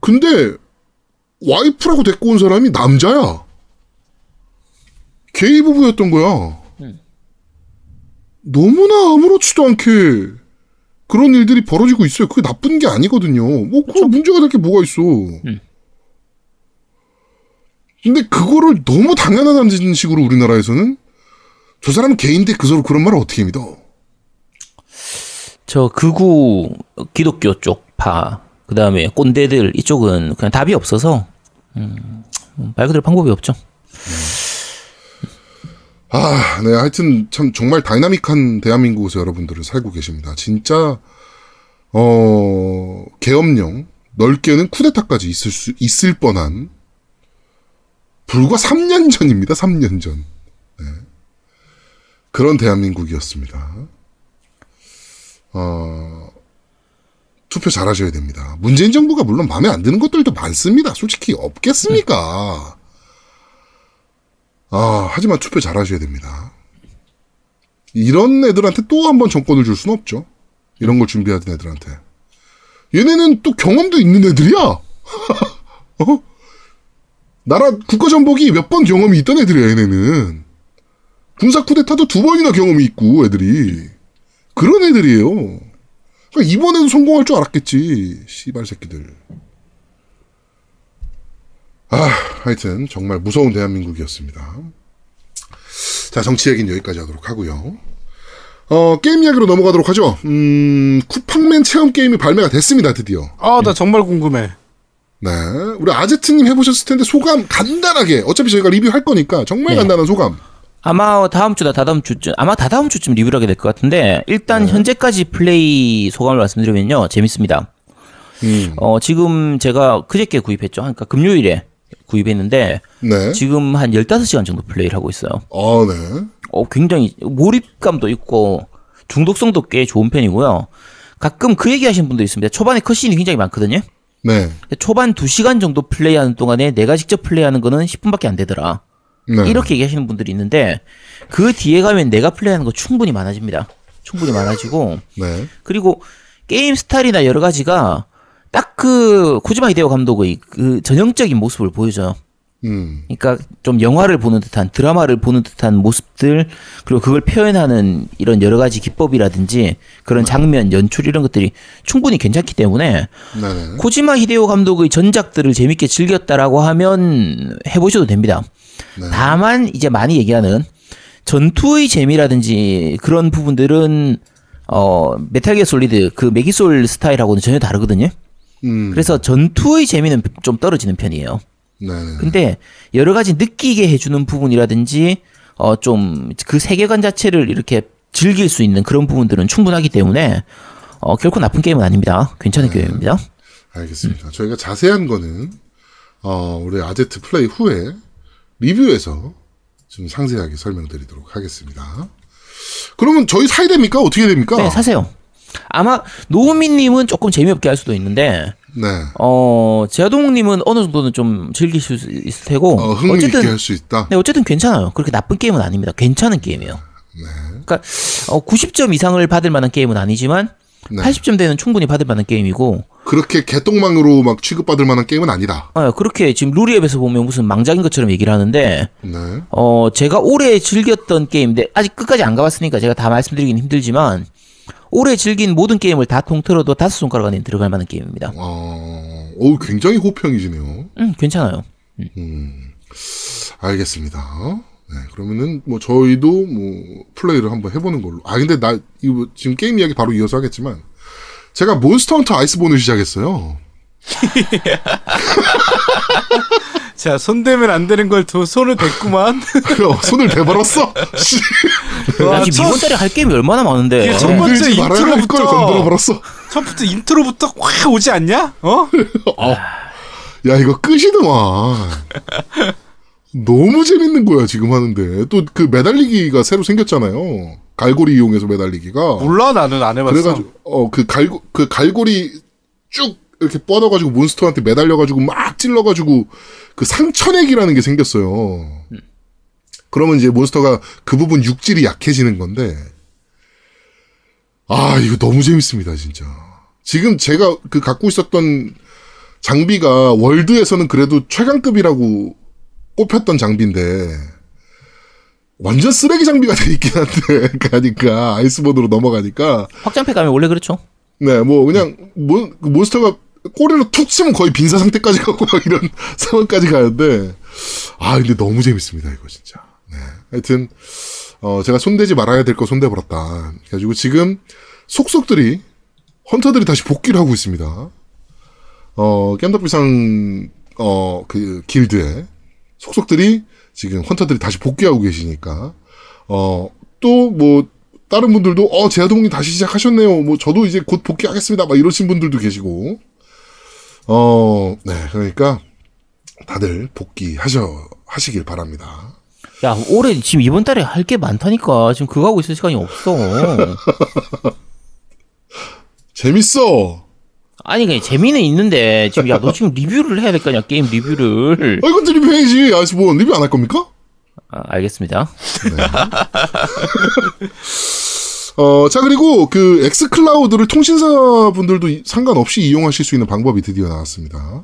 S3: 근데 와이프라고 데리고 온 사람이 남자야. 게이 부부였던 거야.
S4: 음.
S3: 너무나 아무렇지도 않게 그런 일들이 벌어지고 있어요. 그게 나쁜 게 아니거든요. 뭐, 그 문제가 될 게 뭐가 있어.
S4: 음.
S3: 근데 그거를 너무 당연하다는 식으로 우리나라에서는 저 사람은 개인데 그 서로 그런 말을 어떻게 믿어?
S4: 저 극우 기독교 쪽 파 그 다음에 꼰대들 이쪽은 그냥 답이 없어서 음, 말 그대로 방법이 없죠.
S3: 아, 네, 하여튼 참 정말 다이나믹한 대한민국에서 여러분들은 살고 계십니다. 진짜 어 계엄령 넓게는 쿠데타까지 있을 수 있을 뻔한 불과 3년 전입니다. 3년 전. 네. 그런 대한민국이었습니다. 어 투표 잘 하셔야 됩니다. 문재인 정부가 물론 마음에 안 드는 것들도 많습니다. 솔직히 없겠습니까? 아, 하지만 투표 잘 하셔야 됩니다. 이런 애들한테 또 한 번 정권을 줄 수는 없죠. 이런 걸 준비하던 애들한테. 얘네는 또 경험도 있는 애들이야. 어? 나라 국가 전복이 몇 번 경험이 있던 애들이야, 얘네는. 군사 쿠데타도 두 번이나 경험이 있고, 애들이. 그런 애들이에요. 그러니까 이번에도 성공할 줄 알았겠지. 씨발 새끼들. 아, 하여튼 정말 무서운 대한민국이었습니다. 자, 정치 얘기는 여기까지 하도록 하고요. 어, 게임 이야기로 넘어가도록 하죠. 음, 쿠팡맨 체험 게임이 발매가 됐습니다, 드디어.
S2: 아, 나 정말 궁금해.
S3: 네. 우리 아제트님 해보셨을 텐데 소감 간단하게. 어차피 저희가 리뷰할 거니까 정말
S4: 네.
S3: 간단한 소감.
S4: 아마 다음 주다 다다음 주쯤 아마 다다음 주쯤 리뷰를 하게 될 것 같은데 일단 현재까지 플레이 소감을 말씀드리면요 재밌습니다.
S3: 음.
S4: 어 지금 제가 그저께 구입했죠. 그러니까 금요일에 구입했는데
S3: 네.
S4: 지금 한 15시간 정도 플레이를 하고 있어요.
S3: 어, 네.
S4: 어 굉장히 몰입감도 있고 중독성도 꽤 좋은 편이고요. 가끔 그 얘기 하시는 분도 있습니다. 초반에 컷신이 굉장히 많거든요.
S3: 네.
S4: 초반 2시간 정도 플레이하는 동안에 내가 직접 플레이하는 거는 10분밖에 안 되더라.
S3: 네.
S4: 이렇게 얘기하시는 분들이 있는데 그 뒤에 가면 내가 플레이하는 거 충분히 많아집니다. 충분히 많아지고
S3: 네.
S4: 그리고 게임 스타일이나 여러 가지가 딱 그 코지마 히데오 감독의 그 전형적인 모습을 보여줘요.
S3: 음.
S4: 그러니까 좀 영화를 보는 듯한 드라마를 보는 듯한 모습들 그리고 그걸 표현하는 이런 여러 가지 기법이라든지 그런 장면 연출 이런 것들이 충분히 괜찮기 때문에
S3: 네네.
S4: 코지마 히데오 감독의 전작들을 재밌게 즐겼다라고 하면 해보셔도 됩니다.
S3: 네.
S4: 다만 이제 많이 얘기하는 전투의 재미라든지 그런 부분들은 어 메탈 기어 솔리드 그 메기솔 스타일하고는 전혀 다르거든요.
S3: 음.
S4: 그래서 전투의 재미는 좀 떨어지는 편이에요.
S3: 네네.
S4: 근데 여러 가지 느끼게 해주는 부분이라든지 어 좀 그 세계관 자체를 이렇게 즐길 수 있는 그런 부분들은 충분하기 때문에 어 결코 나쁜 게임은 아닙니다. 괜찮은 게임입니다.
S3: 알겠습니다. 저희가 자세한 거는 어, 우리 아제트 플레이 후에 리뷰에서 좀 상세하게 설명드리도록 하겠습니다. 그러면 저희 사야 됩니까? 어떻게 됩니까?
S4: 네, 사세요. 아마 노우미님은 조금 재미없게 할 수도 있는데
S3: 네.
S4: 어 제아동님은 어느 정도는 좀 즐기실 수 있을 테고
S3: 어, 흥미 있게
S4: 어쨌든
S3: 할수 있다.
S4: 네, 어쨌든 괜찮아요. 그렇게 나쁜 게임은 아닙니다. 괜찮은 게임이에요.
S3: 네.
S4: 그러니까 어, 90점 이상을 받을 만한 게임은 아니지만
S3: 네.
S4: 80점 되는 충분히 받을 만한 게임이고
S3: 그렇게 개똥망으로 막 취급받을 만한 게임은 아니다.
S4: 어, 그렇게 지금 루리앱에서 보면 무슨 망작인 것처럼 얘기를 하는데
S3: 네.
S4: 어 제가 올해 즐겼던 게임인데 아직 끝까지 안 가봤으니까 제가 다 말씀드리긴 힘들지만 올해 즐긴 모든 게임을 다 통틀어도 다섯 손가락 안에 들어갈 만한 게임입니다.
S3: 어, 오, 굉장히 호평이시네요.
S4: 음 괜찮아요.
S3: 알겠습니다. 네, 그러면은 뭐 저희도 뭐 플레이를 한번 해보는 걸로. 아 근데 나 이거 지금 게임 이야기 바로 이어서 하겠지만 제가 몬스터 헌터 아이스본을 시작했어요.
S2: 자, 손대면 안 되는 걸 두 손을 댔구만.
S3: 어, 손을 대버렸어. 씨.
S2: 와,
S4: 나 지금
S2: 첫,
S4: 이번 달에 할 게임이 얼마나 많은데.
S2: 이게 첫 번째 intro부터
S3: 건드려 버렸어.
S2: 첫부터 intro부터 확 오지 않냐? 어?
S3: 야 이거 끝이더만. 너무 재밌는 거야 지금 하는데 또 그 매달리기가 새로 생겼잖아요. 갈고리 이용해서 매달리기가.
S2: 몰라 나는 안 해봤어.
S3: 그래가지고 어 그 갈고 그 갈고리 쭉 이렇게 뻗어가지고 몬스터한테 매달려가지고 막 찔러가지고 그 상처내기라는 게 생겼어요. 그러면 이제 몬스터가 그 부분 육질이 약해지는 건데 아 이거 너무 재밌습니다 진짜. 지금 제가 그 갖고 있었던 장비가 월드에서는 그래도 최강급이라고 꼽혔던 장비인데 완전 쓰레기 장비가 돼 있긴 한데 가니까 아이스본으로 넘어가니까
S4: 확장팩 가면 원래 그렇죠.
S3: 네, 뭐 그냥 몬, 그 몬스터가 꼬리로 툭 치면 거의 빈사 상태까지 가고 막 이런 상황까지 가는데 아 근데 너무 재밌습니다 이거 진짜. 네, 하여튼 어 제가 손대지 말아야 될 거 손대 버렸다. 그래가지고 지금 속속들이 헌터들이 다시 복귀를 하고 있습니다. 어 겜덕비상 어그 길드에 속속들이 지금 헌터들이 다시 복귀하고 계시니까 어 또 뭐 다른 분들도 어 제아동님 다시 시작하셨네요. 뭐 저도 이제 곧 복귀하겠습니다. 막 이러신 분들도 계시고 어 네 그러니까 다들 복귀하셔 하시길 바랍니다.
S4: 야, 올해 지금 이번 달에 할 게 많다니까. 지금 그거 하고 있을 시간이 없어.
S3: 재밌어.
S4: 아니, 그냥 재미는 있는데, 지금, 야, 너 지금 리뷰를 해야 될거 아니야, 게임 리뷰를.
S3: 아 이것도 리뷰해야지. 아이스 뭐 리뷰 안 할 겁니까?
S4: 아, 알겠습니다.
S3: 어, 자, 그리고 그 엑스클라우드를 통신사 분들도 이- 상관없이 이용하실 수 있는 방법이 드디어 나왔습니다.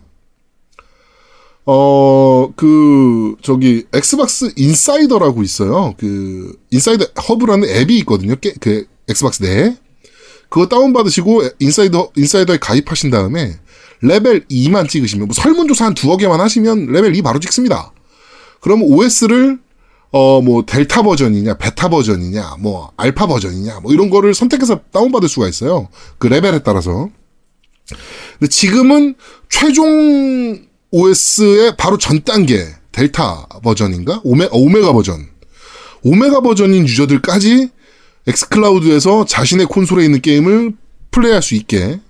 S3: 어, 그, 저기, 엑스박스 인사이더라고 있어요. 그, 인사이더 허브라는 앱이 있거든요. 게, 그, 엑스박스 내에. 그거 다운받으시고, 인사이더, 인사이더에 가입하신 다음에, 레벨 2만 찍으시면, 뭐 설문조사 한 두어 개만 하시면, 레벨 2 바로 찍습니다. 그럼 OS를 어, 뭐, 델타 버전이냐, 베타 버전이냐, 뭐, 알파 버전이냐, 뭐, 이런 거를 선택해서 다운받을 수가 있어요. 그 레벨에 따라서. 근데 지금은 최종 OS의 바로 전 단계, 델타 버전인가? 오메, 어, 오메가 버전. 오메가 버전인 유저들까지 엑스클라우드에서 자신의 콘솔에 있는 게임을 플레이할 수 있게,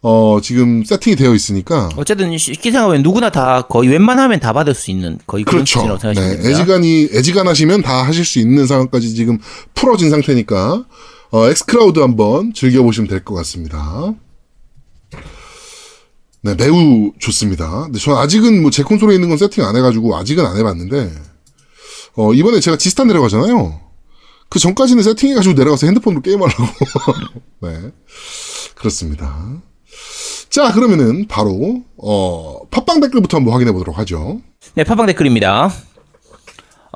S3: 어, 지금 세팅이 되어 있으니까.
S4: 어쨌든 쉽게 생각하면 누구나 다 거의 웬만하면 다 받을 수 있는 거의 그런
S3: 그렇죠.
S4: 수준이라고 생각하시면
S3: 네,
S4: 됩니다.
S3: 애지간히 애지간하시면 다 하실 수 있는 상황까지 지금 풀어진 상태니까 어, 엑스클라우드 한번 즐겨보시면 될 것 같습니다. 네, 매우 좋습니다. 근데 저 아직은 뭐 제 콘솔에 있는 건 세팅 안 해가지고 아직은 안 해봤는데 어, 이번에 제가 지스타 내려가잖아요. 그 전까지는 세팅해가지고 내려가서 핸드폰으로 게임하려고. 네, 그렇습니다. 자, 그러면은 바로 어, 팟빵 댓글부터 한번 확인해 보도록 하죠.
S4: 네, 팟빵 댓글입니다.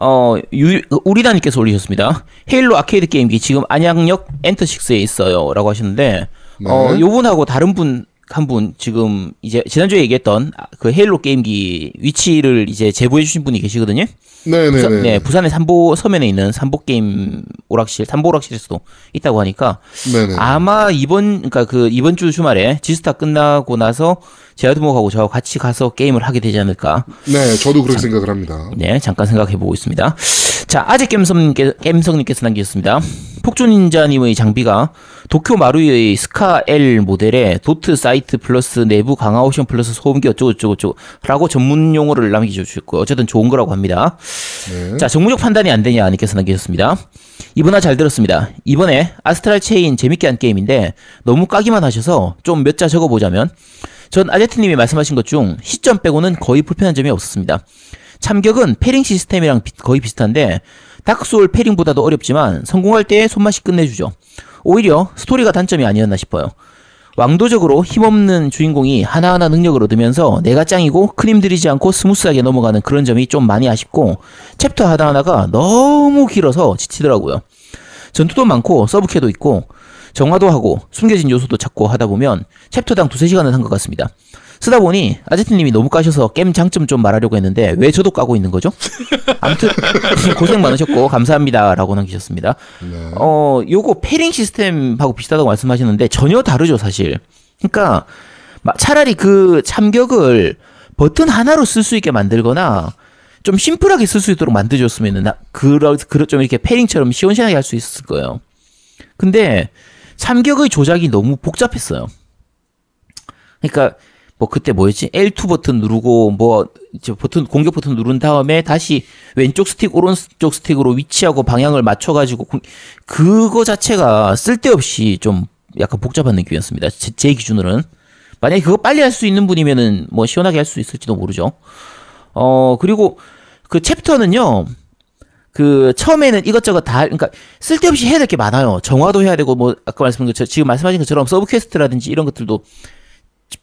S4: 어, 유, 우리다님께서 올리셨습니다. 헤일로 아케이드 게임기 지금 안양역 엔터6에 있어요. 라고 하셨는데, 어,
S3: 네.
S4: 요분하고 다른 분, 한 분, 지금, 이제, 지난주에 얘기했던 그 헤일로 게임기 위치를 이제 제보해 주신 분이 계시거든요.
S3: 네네네.
S4: 부산, 네, 부산의 삼보 서면에 있는 삼보 게임 오락실, 삼보 오락실에서도 있다고 하니까
S3: 네네.
S4: 아마 이번 그러니까 그 이번 주 주말에 지스타 끝나고 나서 제아드목하고 저하고 같이 가서 게임을 하게 되지 않을까.
S3: 네, 저도 그렇게 생각을 합니다.
S4: 네, 잠깐 생각해 보고 있습니다. 자, 아재 겜성님께, 겜성님께서 남기셨습니다. 폭주닌자님의 장비가 도쿄 마루이 SCAR L 모델에 dot sight 플러스 내부 강화 옵션 플러스 소음기 어쩌고저쩌고 라고 전문 용어를 남겨주셨고요. 어쨌든 좋은 거라고 합니다.
S3: 네.
S4: 자, 정무적 판단이 안 되냐 님께서 남기셨습니다. 이번화 잘 들었습니다. 이번에 아스트랄 체인 재밌게 한 게임인데 너무 까기만 하셔서 좀 몇 자 적어보자면 전 아제트님이 말씀하신 것 중 시점 빼고는 거의 불편한 점이 없었습니다. 참격은 parrying 시스템이랑 비- 거의 비슷한데 다크소울 parrying보다도 어렵지만 성공할 때 손맛이 끝내주죠. 오히려 스토리가 단점이 아니었나 싶어요. 왕도적으로 힘없는 주인공이 하나하나 능력을 얻으면서 내가 짱이고 큰 힘 들이지 않고 스무스하게 넘어가는 그런 점이 좀 많이 아쉽고 챕터 하나하나가 너무 길어서 지치더라고요. 전투도 많고 서브퀘도 있고 정화도 하고 숨겨진 요소도 찾고 하다 보면 챕터당 두세 시간은 한 것 같습니다. 쓰다 보니 아제트님이 너무 까셔서 게임 장점 좀 말하려고 했는데 왜 저도 까고 있는 거죠? 아무튼 고생 많으셨고 감사합니다라고 남기셨습니다. 어 요거 패링 시스템하고 비슷하다고 말씀하셨는데 전혀 다르죠 사실. 그러니까 마- 차라리 그 참격을 버튼 하나로 쓸 수 있게 만들거나 좀 심플하게 쓸 수 있도록 만들어줬으면은 나 그런 그런 좀 이렇게 패링처럼 시원시원하게 할 수 있었을 거예요. 근데 참격의 조작이 너무 복잡했어요. 그러니까 뭐 그때 뭐였지? L2 버튼 누르고 뭐 이제 버튼 공격 버튼 누른 다음에 다시 왼쪽 스틱 오른쪽 스틱으로 위치하고 방향을 맞춰 가지고 그거 자체가 쓸데없이 좀 약간 복잡한 느낌이었습니다. 제, 제 기준으로는 만약에 그거 빨리 할 수 있는 분이면은 뭐 시원하게 할 수 있을지도 모르죠. 어 그리고 그 챕터는요. 그 처음에는 이것저것 다 그러니까 쓸데없이 해야 될 게 많아요. 정화도 해야 되고 뭐 아까 말씀한 것처럼 지금 말씀하신 것처럼 sub quest라든지 이런 것들도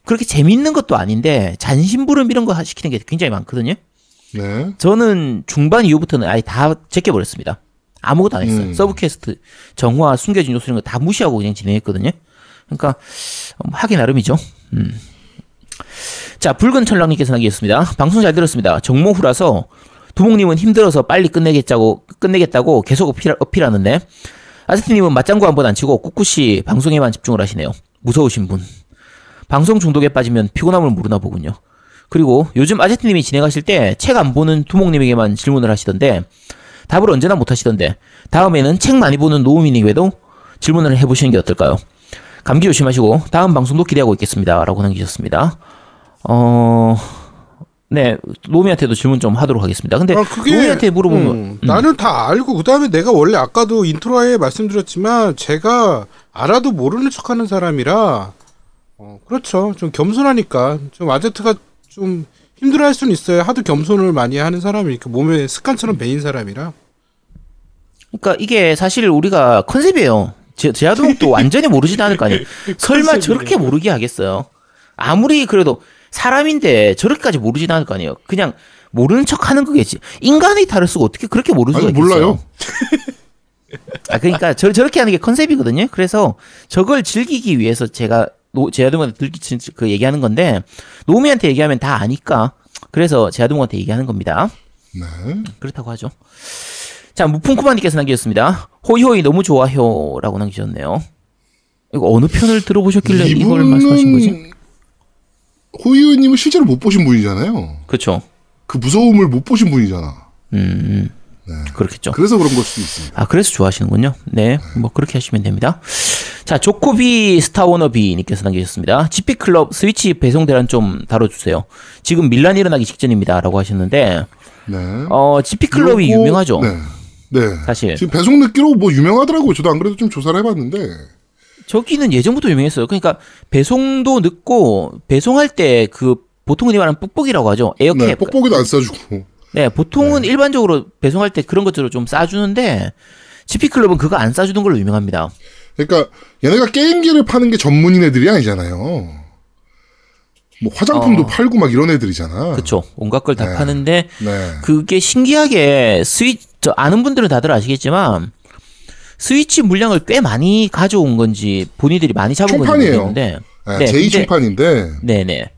S4: 그렇게 재밌는 것도 아닌데 잔심부름 이런 거 시키는 게 굉장히 많거든요.
S3: 네.
S4: 저는 중반 이후부터는 아예 다 제껴버렸습니다. 아무것도 안 했어요.
S3: 음.
S4: sub quest, 정화, 숨겨진 요소 이런 거 다 무시하고 그냥 진행했거든요. 그러니까 어, 하기 나름이죠. 음. 자, 붉은 천랑님께서 남기셨습니다. 방송 잘 들었습니다. 정모 후라서 두목님은 힘들어서 빨리 끝내겠다고 끝내겠다고 계속 어필, 어필하는데 아스티님은 맞장구 한 번 안 치고 꿋꿋이 방송에만 집중을 하시네요. 무서우신 분. 방송 중독에 빠지면 피곤함을 모르나 보군요. 그리고 요즘 아제트님이 진행하실 때 책 안 보는 두목님에게만 질문을 하시던데 답을 언제나 못 하시던데 다음에는 책 많이 보는 노우미님에게도 질문을 해보시는 게 어떨까요? 감기 조심하시고 다음 방송도 기대하고 있겠습니다. 라고 남기셨습니다. 어, 네, 노미한테도 질문 좀 하도록 하겠습니다. 근데
S2: 아, 그게,
S4: 노미한테 물어보면
S2: 음, 나는 다 알고 그다음에 내가 원래 아까도 intro에 말씀드렸지만 제가 알아도 모르는 척하는 사람이라 어, 그렇죠. 좀 겸손하니까 좀 아제트가 좀 힘들어할 수는 있어요. 하도 겸손을 많이 하는 사람이니까 몸에 습관처럼 배인 사람이라.
S4: 그러니까 이게 사실 우리가 컨셉이에요. 제, 제아동도 완전히 모르지도 않을 거 아니에요. 설마
S2: 컨셉이네.
S4: 저렇게 모르게 하겠어요. 아무리 그래도 사람인데 저렇게까지 모르지도 않을 거 아니에요. 그냥 모르는 척 하는 거겠지. 인간의 탈을 쓰고 어떻게 그렇게 수가
S3: 아니
S4: 있겠어요.
S3: 몰라요.
S4: 아, 그러니까 저, 저렇게 하는 게 컨셉이거든요. 그래서 저걸 즐기기 위해서 제가 노, 제아동한테 들키친 그 얘기하는 건데 노미한테 얘기하면 다 아니까 그래서 제아동한테 얘기하는 겁니다.
S3: 네.
S4: 그렇다고 하죠. 자, 무풍쿠마님께서 남기셨습니다. 호이호이 너무 좋아요. 라고 남기셨네요. 이거 어느 편을 들어보셨길래 이걸 말씀하신 거지?
S3: 호이호이님은 실제로 못 보신 분이잖아요.
S4: 그쵸.
S3: 그 무서움을 못 보신 분이잖아.
S4: 음, 그렇겠죠.
S3: 그래서 그런 걸 수도 있습니다.
S4: 아, 그래서 좋아하시는군요. 네, 뭐 그렇게 하시면 됩니다. 자, 조코비 스타워너비님께서 남기셨습니다. 지피클럽 스위치 배송 대란 좀 다뤄주세요. 지금 밀란 일어나기 직전입니다. 라고 하셨는데,
S3: 네.
S4: 어,
S3: 요거-
S4: 유명하죠.
S3: 네. 네.
S4: 사실.
S3: 지금 배송 늦기로 뭐 유명하더라고요. 저도 안 그래도 좀 조사를 해봤는데.
S4: 저기는 예전부터 유명했어요. 그러니까 배송도 늦고 배송할 때 그 보통은 말하는 뽁뽁이라고 하죠. 에어캡.
S3: 네. 뽁뽁이도 안 싸주고.
S4: 네, 보통은 일반적으로 배송할 때 그런 것들을 좀 싸주는데 지피클럽은 그거 안 싸주는 걸로 유명합니다.
S3: 그러니까 얘네가 게임기를 파는 게 전문인 애들이 아니잖아요. 뭐 화장품도
S4: 어.
S3: 팔고 막 이런 애들이잖아.
S4: 그렇죠. 온갖 걸다
S3: 네.
S4: 파는데
S3: 네.
S4: 그게 신기하게 스위 저 아는 분들은 다들 아시겠지만 스위치 물량을 꽤 많이 가져온 건지 본인들이 많이 잡은 건지. 모르겠는데
S3: 네,
S4: 네,
S3: 제2
S4: 근데-
S3: 총판인데
S4: 네네.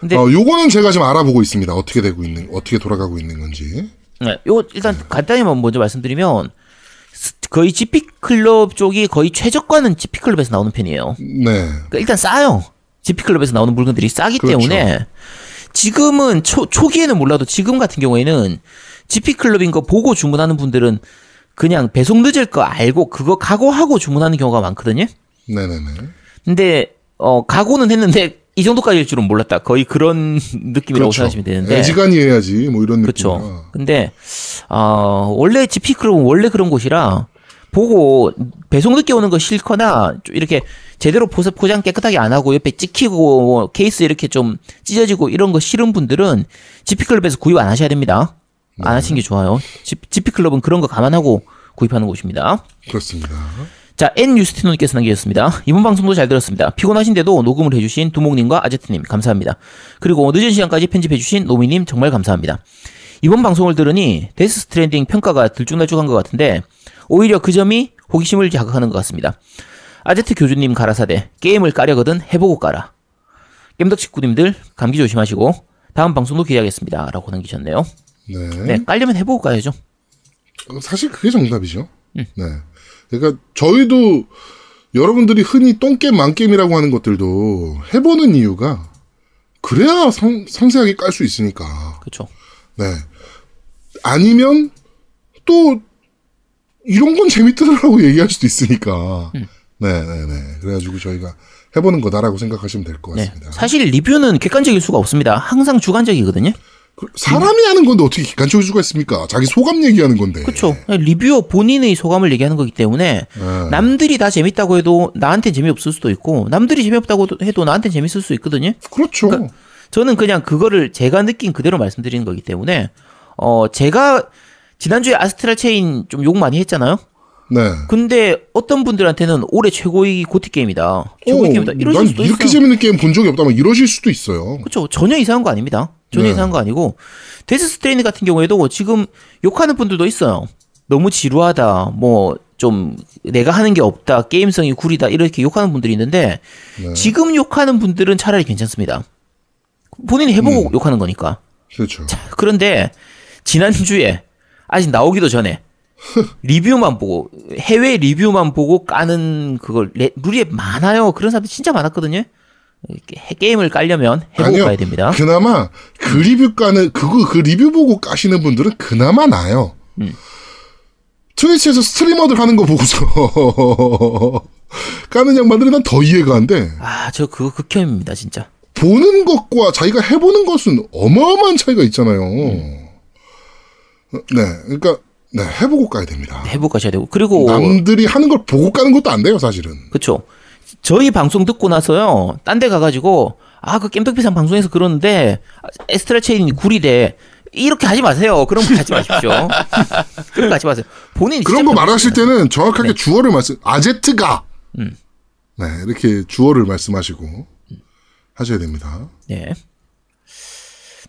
S4: 근데
S3: 어, 요거는 제가 지금 알아보고 있습니다. 어떻게 되고 있는, 어떻게 돌아가고 있는 건지.
S4: 네, 요 일단 간단히만 먼저 말씀드리면 스- 거의 GP 클럽 쪽이 거의 최저가는 GP 클럽에서 나오는 편이에요.
S3: 네.
S4: 그러니까 일단 싸요. GP 클럽에서 나오는 물건들이 싸기
S3: 그렇죠.
S4: 때문에 지금은 초, 초기에는 몰라도 지금 같은 경우에는 GP 클럽인 거 보고 주문하는 분들은 그냥 배송 늦을 거 알고 그거 각오하고 주문하는 경우가 많거든요.
S3: 네네네.
S4: 근데 어 각오는 했는데 이 정도까지일 줄은 몰랐다. 거의 그런 느낌이라고 생각하시면 되는데.
S3: 애지간히 해야지, 뭐 이런
S4: 그렇죠.
S3: 느낌이라.
S4: 근데 어 원래 GP 클럽은 원래 그런 곳이라 보고 배송 늦게 오는 거 싫거나 좀 이렇게 제대로 포- 포장 깨끗하게 안 하고 옆에 찍히고 뭐 케이스 이렇게 좀 찢어지고 이런 거 싫은 분들은 GP 클럽에서 구입 안 하셔야 됩니다. 안 하시는 게 좋아요. GP 클럽은 그런 거 감안하고 구입하는 곳입니다.
S3: 그렇습니다.
S4: 자, N 유스티노님께서 남기셨습니다. 이번 방송도 잘 들었습니다. 피곤하신데도 녹음을 해주신 두목님과 아제트님 감사합니다. 그리고 늦은 시간까지 편집해주신 노미님 정말 감사합니다. 이번 방송을 들으니 데스 스트랜딩 평가가 들쭉날쭉한 것 같은데 오히려 그 점이 호기심을 자극하는 것 같습니다. 아제트 교주님 가라사대 게임을 까려거든 해보고 까라. 겜덕 식구님들 감기 조심하시고 다음 방송도 기대하겠습니다. 라고 남기셨네요.
S3: 네.
S4: 네, 깔려면 해보고 까야죠.
S3: 사실 그게 정답이죠.
S4: 음.
S3: 네. 그러니까 저희도 여러분들이 흔히 똥게임 만게임이라고 하는 것들도 해보는 이유가 그래야 상, 상세하게 깔 수 있으니까.
S4: 그렇죠.
S3: 네. 아니면 또 이런 건 재밌더라고 얘기할 수도 있으니까.
S4: 음.
S3: 네 네 네. 그래가지고 저희가 해보는 거다라고 생각하시면 될것
S4: 네.
S3: 같습니다.
S4: 사실 리뷰는 객관적일 수가 없습니다. 항상 주관적이거든요.
S3: 그 사람이 하는 건데 어떻게 객관적일 수가 있습니까? 자기 소감 얘기하는 건데.
S4: 그렇죠. 리뷰어 본인의 소감을 얘기하는 거기 때문에
S3: 네.
S4: 남들이 다 재밌다고 해도 나한텐 재미없을 수도 있고 남들이 재미없다고 해도 나한텐 재밌을 수 있거든요.
S3: 그렇죠.
S4: 그러니까 저는 그냥 그거를 제가 느낀 그대로 말씀드리는 거기 때문에 어 제가 지난주에 아스트랄 체인 좀 욕 많이 했잖아요.
S3: 네.
S4: 근데 어떤 분들한테는 올해 최고의 GOTY 게임이다. 최고의
S3: 어,
S4: 게임이다. 이러실
S3: 난
S4: 수도
S3: 이렇게
S4: 있어요.
S3: 재밌는 게임 본 적이 없다면 이러실 수도 있어요.
S4: 그렇죠. 전혀 이상한 거 아닙니다. 전혀
S3: 네.
S4: 이상한 거 아니고 데스 스트랜딩 같은 경우에도 지금 욕하는 분들도 있어요. 너무 지루하다. 뭐 좀 내가 하는 게 없다. 게임성이 구리다. 이렇게 욕하는 분들이 있는데
S3: 네.
S4: 지금 욕하는 분들은 차라리 괜찮습니다. 본인이 해보고
S3: 음.
S4: 욕하는 거니까.
S3: 그렇죠.
S4: 그런데 지난주에 아직 나오기도 전에 리뷰만 보고 해외 리뷰만 보고 까는 그걸 레- 룰이 많아요. 그런 사람들 진짜 많았거든요. 게임을 깔려면 해보고
S3: 아니요.
S4: 가야 됩니다.
S3: 그나마 그 리뷰 까는 그거 그 리뷰 보고 까시는 분들은 그나마 나아요.
S4: 음.
S3: 트위치에서 스트리머들 하는 거 보고서 까는 양반들은 난더 이해가 안 돼.
S4: 아, 저 그거 극혐입니다, 진짜.
S3: 보는 것과 자기가 해보는 것은 어마어마한 차이가 있잖아요.
S4: 음.
S3: 네, 그러니까 네 해보고 까야 됩니다.
S4: 해보고 가셔야 되고. 그리고
S3: 남들이 하는 걸 보고 까는 것도 안 돼요, 사실은.
S4: 그쵸. 저희 방송 듣고 나서요, 딴 데 가가지고, 아, 그 겜덕비상 방송에서 그러는데, 아, 에스트라 체인이 구리대. 이렇게 하지 마세요. 그런 거 하지 마십시오. 그런 거 하지 마세요. 본인이
S3: 그런 거 말하실. 때는 정확하게 주어를 말씀, 아제트가.
S4: 음.
S3: 네, 이렇게 주어를 말씀하시고 하셔야 됩니다.
S4: 네.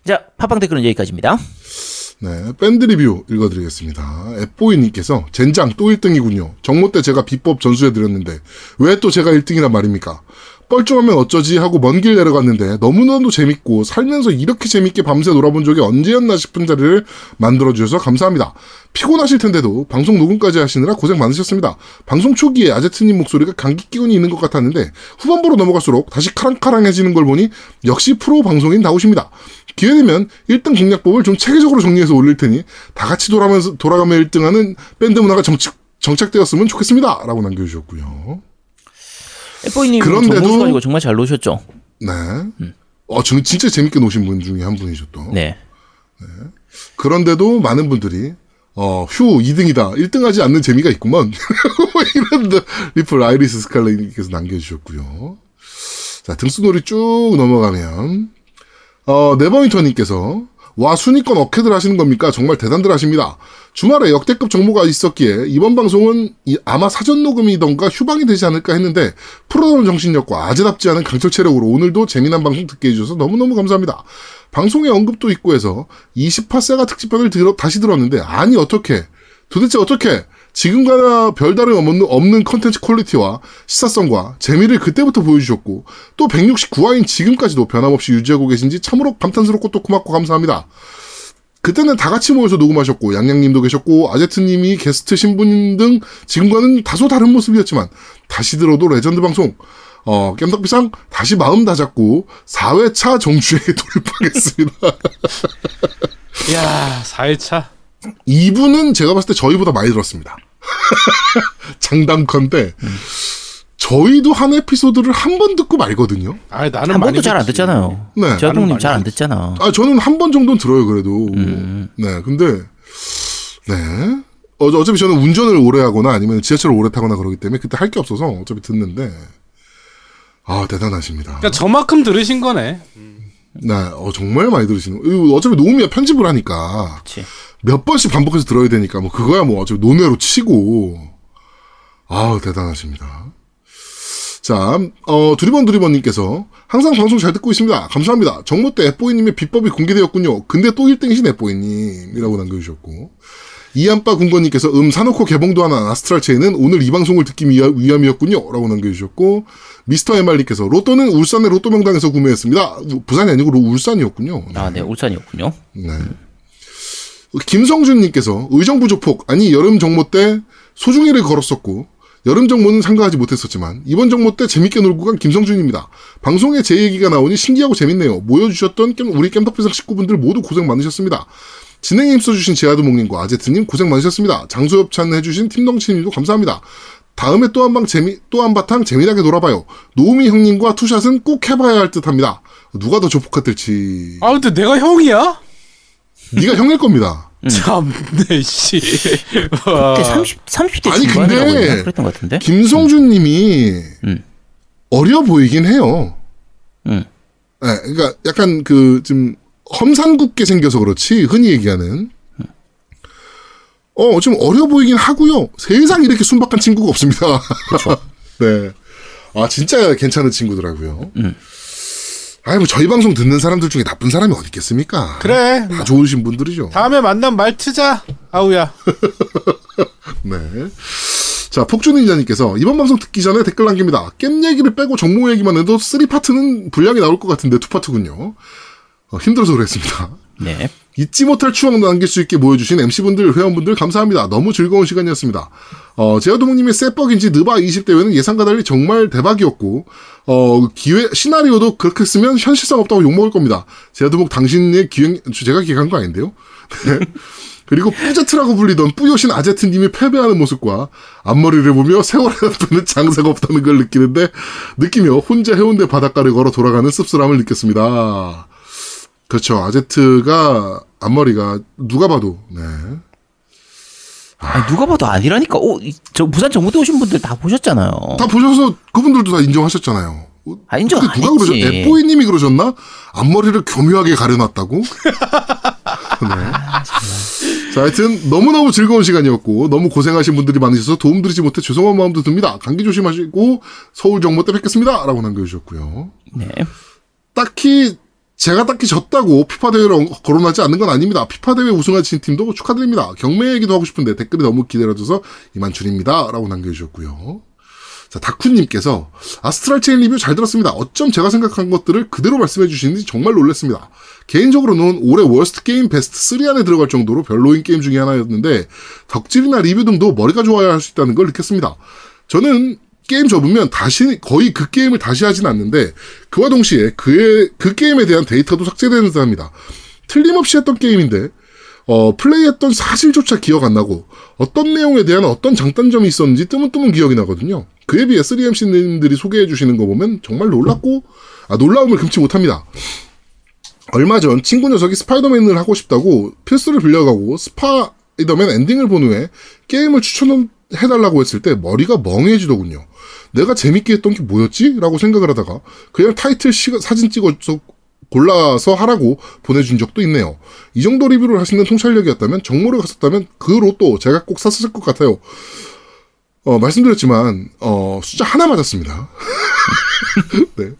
S4: 자, 팟빵 댓글은 여기까지입니다.
S3: 네, 밴드 리뷰 읽어드리겠습니다. 앱보이님께서 젠장 또 1등이군요. 정모 때 제가 비법 전수해드렸는데 왜 또 제가 1등이란 말입니까? 뻘쭘하면 어쩌지 하고 먼 길 내려갔는데 너무나도 재밌고 살면서 이렇게 재밌게 밤새 놀아본 적이 언제였나 싶은 자리를 만들어주셔서 감사합니다. 피곤하실 텐데도 방송 녹음까지 하시느라 고생 많으셨습니다. 방송 초기에 아제트님 목소리가 감기 기운이 있는 것 같았는데 후반부로 넘어갈수록 다시 카랑카랑해지는 걸 보니 역시 프로 방송인 나오십니다. 기회 되면 1등 공략법을 좀 체계적으로 정리해서 올릴 테니 다 같이 돌아가면서 돌아가며 1등하는 밴드 문화가 정착, 정착되었으면 좋겠습니다. 라고 남겨주셨고요.
S4: 에뽀이님
S3: 그런데도-
S4: 정말 잘 노셨죠?
S3: 네. 어, 저- 진짜 재밌게 노신 분 중에 한 분이죠 또.
S4: 네.
S3: 그런데도 많은 분들이 어, 휴, 2등이다. 1등 하지 않는 재미가 있구먼. 이런 더 리플 아이리스 스칼렛님께서 남겨주셨고요. 자, 등수놀이 쭉 넘어가면, 어, 네버윈터님께서, 와, 순위권 어케들 하시는 겁니까? 정말 대단들 하십니다. 주말에 역대급 정보가 있었기에, 이번 방송은 이- 아마 사전 녹음이던가 휴방이 되지 않을까 했는데, 프로다운 정신력과 아재답지 않은 강철 체력으로 오늘도 재미난 방송 듣게 해주셔서 너무너무 감사합니다. 방송에 언급도 있고 해서 28 세가 특집편을 들어, 다시 들었는데 아니 어떻게 도대체 어떻게 지금과나 별다름 없는, 없는 컨텐츠 quality와 시사성과 재미를 그때부터 보여주셨고 또 169화인 지금까지도 변함없이 유지하고 계신지 참으로 감탄스럽고 또 고맙고 감사합니다. 그때는 다 같이 모여서 녹음하셨고 양양님도 계셨고 아제트님이 게스트 신분 등 지금과는 다소 다른 모습이었지만 다시 들어도 레전드 방송 어 깸덕비상 다시 마음 다잡고 4회차 정주에 돌입하겠습니다.
S2: 이야, 4회차.
S3: 이분은 제가 봤을 때 저희보다 많이 들었습니다. 장담컨대 저희도 한 에피소드를 한 번 듣고 말거든요.
S2: 아, 나는
S4: 한
S2: 많이
S4: 번도 잘 안. 듣잖아요.
S3: 네.
S4: 저동님
S2: 나는
S4: 잘안 듣잖아.
S3: 아 저는 한 번 정도는 들어요 그래도.
S4: 음.
S3: 네, 근데 네. 어, 어차피 저는 운전을 오래 하거나 아니면 지하철을 오래 타거나 그러기 때문에 그때 할 게 없어서 어차피 듣는데 아 대단하십니다.
S2: 그러니까 저만큼 들으신 거네.
S3: 네, 어, 정말 많이 들으시는. 어차피 녹음이야 편집을 하니까
S4: 그치.
S3: 몇 번씩 반복해서 들어야 되니까 뭐 그거야 뭐 어차피 논외로 치고 아우 대단하십니다. 자, 어, 두리번 두리번님께서 항상 방송 잘 듣고 있습니다. 감사합니다. 정모 때 앱보이님의 비법이 공개되었군요. 근데 또 1등이신 앱보이님이라고 남겨주셨고 이안빠 군건님께서 음 사놓고 개봉도 하는 아스트랄 체인은 오늘 이 방송을 듣기 위함이었군요. 라고 남겨주셨고 미스터 에말리께서 로또는 울산의 로또 명당에서 구매했습니다. 부산이 아니고 로- 울산이었군요.
S4: 아, 네, 울산이었군요.
S3: 네. 김성준님께서 의정부 조폭 아니 여름 정모 때 소중이를 걸었었고 여름 정모는 참가하지 못했었지만 이번 정모 때 재밌게 놀고 간 김성준입니다. 방송에 제 얘기가 나오니 신기하고 재밌네요. 모여주셨던 겜- 우리 겜덕비상 식구분들 모두 고생 많으셨습니다. 진행에 힘써주신 제아두목님과 아제트님 고생 많으셨습니다. 장소협찬 해주신 팀덩치님도 감사합니다. 다음에 또 한 방 재미 또 한 바탕 재미나게 놀아봐요. 노우미 형님과 투샷은 꼭 해봐야 할 듯합니다. 누가 더 조폭 같을지
S2: 아, 근데 내가 형이야?
S3: 네가 형일 겁니다.
S2: 참네, 씨. 와.
S4: 그때 30, 30대
S3: 아니, 근데?
S4: 그랬던 것 같은데?
S3: 김성준 님이
S4: 음.
S3: 어려 보이긴 해요.
S4: 음.
S3: 네, 그러니까 약간 그 좀 험산궂게 생겨서 그렇지 흔히 얘기하는 어 좀 어려 보이긴 하고요. 세상 이렇게 순박한 친구가 없습니다. 네. 아 진짜 괜찮은 친구더라고요.
S4: 음.
S3: 아이 뭐 저희 방송 듣는 사람들 중에 나쁜 사람이 어디 있겠습니까?
S2: 그래.
S3: 다 좋으신 분들이죠.
S2: 다음에 만나면 말 트자. 아우야.
S3: 네. 자, 폭주닌자님께서 이번 방송 듣기 전에 댓글 남깁니다. 겜 얘기를 빼고 정모 얘기만 해도 3파트는 분량이 나올 것 같은데 2파트군요. 어, 힘들어서 그랬습니다.
S4: 네.
S3: 잊지 못할 추억 남길 수 있게 모여주신 MC분들, 회원분들 감사합니다. 너무 즐거운 시간이었습니다. 어, 제아도목님의 세뻑인지 느바 20대회는 예상과 달리 정말 대박이었고, 어, 기회, 시나리오도 그렇게 쓰면 현실성 없다고 욕먹을 겁니다. 제아도목 당신의 기획, 제가 기획한 거 아닌데요? 네. 그리고 뿌제트라고 불리던 뿌요신 아제트님이 패배하는 모습과 앞머리를 보며 세월의 앞에는 장사가 없다는 걸 느끼는데 느끼며 혼자 해운대 바닷가를 걸어 돌아가는 씁쓸함을 느꼈습니다. 그렇죠. 아제트가 앞머리가 누가 봐도 네.
S4: 아니, 누가 봐도 아니라니까. 오, 이- 저 부산 정부대 오신 분들 다 보셨잖아요.
S3: 다 보셔서 그분들도 다 인정하셨잖아요.
S4: 아, 인정
S3: 근데
S4: 안
S3: 누가 그러죠?
S4: 했지.
S3: 에뽀이님이 그러셨나? 앞머리를 교묘하게 가려놨다고? 네. 자, 하여튼 너무너무 즐거운 시간이었고 너무 고생하신 분들이 많으셔서 도움드리지 못해 죄송한 마음도 듭니다. 감기 조심하시고 서울 정모 때 뵙겠습니다. 라고 남겨주셨고요.
S4: 네.
S3: 딱히 제가 딱히 졌다고 피파 대회를 거론하지 않는 건 아닙니다. 피파 대회 우승하신 팀도 축하드립니다. 경매 얘기도 하고 싶은데 댓글이 너무 기다려져서 이만 줄입니다. 라고 남겨주셨고요. 자, 다쿠님께서 아스트랄 체인 리뷰 잘 들었습니다. 어쩜 제가 생각한 것들을 그대로 말씀해 주시는지 정말 놀랐습니다. 개인적으로는 올해 worst 게임 베스트 3 안에 들어갈 정도로 별로인 게임 중에 하나였는데 덕질이나 리뷰 등도 머리가 좋아야 할 수 있다는 걸 느꼈습니다. 저는 게임 접으면 다시 거의 그 게임을 다시 하진 않는데 그와 동시에 그의 그 게임에 대한 데이터도 삭제되는 듯합니다. 틀림없이 했던 게임인데 어, 플레이했던 사실조차 기억 안 나고 어떤 내용에 대한 어떤 장단점이 있었는지 뜨문뜨문 기억이 나거든요. 그에 비해 3MC님들이 소개해 주시는 거 보면 정말 놀랍고 아, 놀라움을 금치 못합니다. 얼마 전 친구 녀석이 스파이더맨을 하고 싶다고 플스를 빌려가고 스파이더맨 엔딩을 본 후에 게임을 추천해달라고 했을 때 머리가 멍해지더군요. 내가 재밌게 했던 게 뭐였지? 라고 생각을 하다가 그냥 타이틀 시, 사진 찍어서 골라서 하라고 보내준 적도 있네요. 이 정도 리뷰를 하시는 통찰력이었다면 정모를 갔었다면 그 로또 제가 꼭 샀을 것 같아요. 어, 말씀드렸지만 어, 숫자 하나 맞았습니다. 네.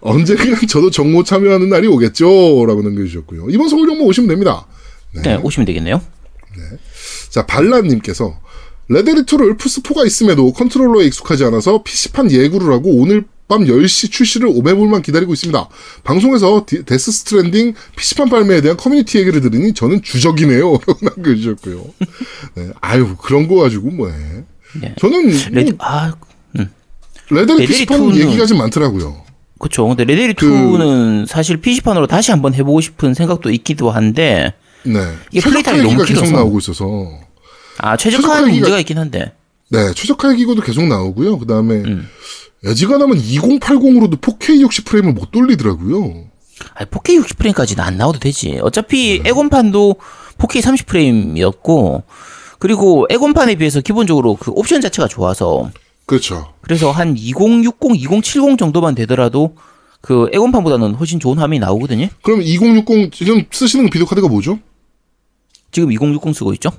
S3: 언젠간 저도 정모 참여하는 날이 오겠죠? 라고 남겨주셨고요. 이번 서울 정모 오시면 됩니다.
S4: 네, 오시면 되겠네요.
S3: 자, 발라님께서 레데리2를 플스4가 있음에도 컨트롤러에 익숙하지 않아서 PC판 예구를 하고 오늘 밤 10시 출시를 오매불망 기다리고 있습니다. 방송에서 디- 데스 스트랜딩 PC판 발매에 대한 커뮤니티 얘기를 들으니 저는 주적이네요. 라고 남겨주셨고요. 네, 아유, 그런 거 가지고 뭐해.
S4: 네.
S3: 저는
S4: 레드,
S3: 뭐
S4: 아,
S3: 레데리
S4: 레데리
S3: PC판
S4: 2는
S3: 얘기가 좀 많더라고요.
S4: 그쵸. 근데 레데리
S3: 그
S4: 2는 사실 PC판으로 다시 한번 해보고 싶은 생각도 있기도 한데,
S3: 네.
S4: 이게 플레이 타임이 너무
S3: 계속
S4: 길어서.
S3: 나오고 있어서.
S4: 아,
S3: 최적화
S4: 최적화는 문제가 있긴 한데.
S3: 네, 최적화 기고도 계속 나오고요. 그 다음에
S4: 음.
S3: 애지간하면 2080으로도 4K 60 프레임을 못 돌리더라고요.
S4: 아니, 4K 60 프레임까지는 안 나와도 되지. 어차피 에곤판도 4K 30 프레임이었고, 그리고 에곤판에 비해서 기본적으로 그 옵션 자체가 좋아서,
S3: 그렇죠.
S4: 그래서 한 2060, 2070 정도만 되더라도 그 에곤판보다는 훨씬 좋은 화면이 나오거든요.
S3: 그럼 2060 지금 쓰시는 비디오 카드가 뭐죠?
S4: 지금 2060 쓰고 있죠?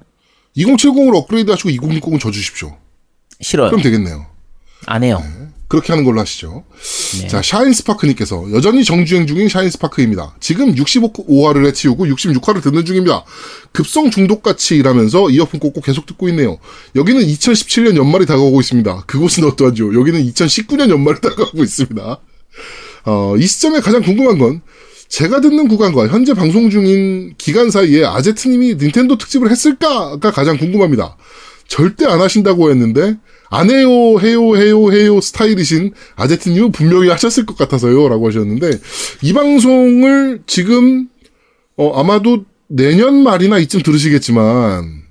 S3: 2070으로 업그레이드 하시고 2060은 줘 주십시오.
S4: 싫어요.
S3: 그럼 되겠네요.
S4: 안 해요.
S3: 그렇게 하는 걸로 하시죠.
S4: 네.
S3: 자, 샤인스파크님께서 여전히 정주행 중인 샤인스파크입니다. 지금 65화를 해치우고 66화를 듣는 중입니다. 급성 중독같이 일하면서 이어폰 꽂고 계속 듣고 있네요. 여기는 2017년 연말이 다가오고 있습니다. 그곳은 어떠하죠? 여기는 2019년 연말이 다가오고 있습니다. 어, 이 시점에 가장 궁금한 건 제가 듣는 구간과 현재 방송 중인 기간 사이에 아제트님이 닌텐도 특집을 했을까가 가장 궁금합니다. 절대 안 하신다고 했는데 안 해요 해요 해요 해요 스타일이신 아제트님은 분명히 하셨을 것 같아서요 라고 하셨는데 이 방송을 지금 어, 아마도 내년 말이나 이쯤 들으시겠지만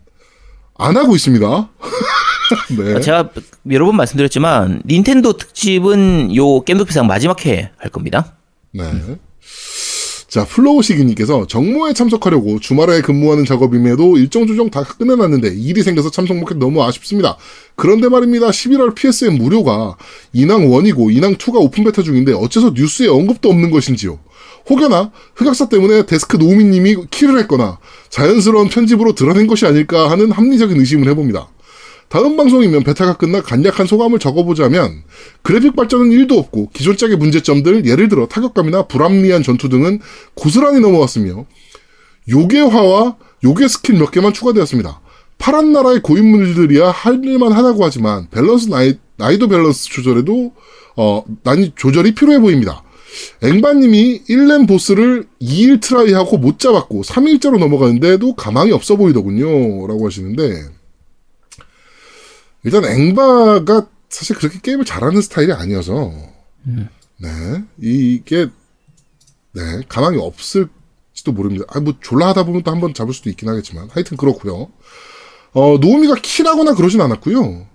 S3: 안 하고 있습니다. 네.
S4: 제가 여러 번 말씀드렸지만 닌텐도 특집은 요 겜덕비상 마지막 회 할 겁니다.
S3: 네. 자, 플로우시기님께서 정모에 참석하려고 주말에 근무하는 직업임에도 일정 조정 다 끝내놨는데 일이 생겨서 참석 못해 너무 아쉽습니다. 그런데 말입니다. 11월 PSN 무료가 인왕 1이고 인왕 2가 open beta 중인데 어째서 뉴스에 언급도 없는 것인지요. 혹여나 흑역사 때문에 데스크 노우미님이 kill을 했거나 자연스러운 편집으로 들어낸 것이 아닐까 하는 합리적인 의심을 해봅니다. 다음 방송이면 beta가 끝나 간략한 소감을 적어보자면 그래픽 발전은 1도 없고 기존 작의 문제점들 예를 들어 타격감이나 불합리한 전투 등은 고스란히 넘어왔으며 요괴화와 요괴 스킬 몇 개만 추가되었습니다. 파란 나라의 고인물들이야 할 만하다고 하지만 밸런스 나이, 나이도 밸런스 조절에도 어 난이 조절이 필요해 보입니다. 앵바님이 1렘 보스를 2일 try하고 못 잡았고 3일째로 넘어가는데도 가망이 없어 보이더군요. 라고 하시는데 일단 앵바가 사실 그렇게 게임을 잘하는 스타일이 아니어서 네 이게 네 가망이 없을지도 모릅니다. 아뭐 졸라 하다 보면 또 한 번 잡을 수도 있긴 하겠지만 하여튼 그렇고요. 어 노우미가 킬하거나 그러진 않았고요.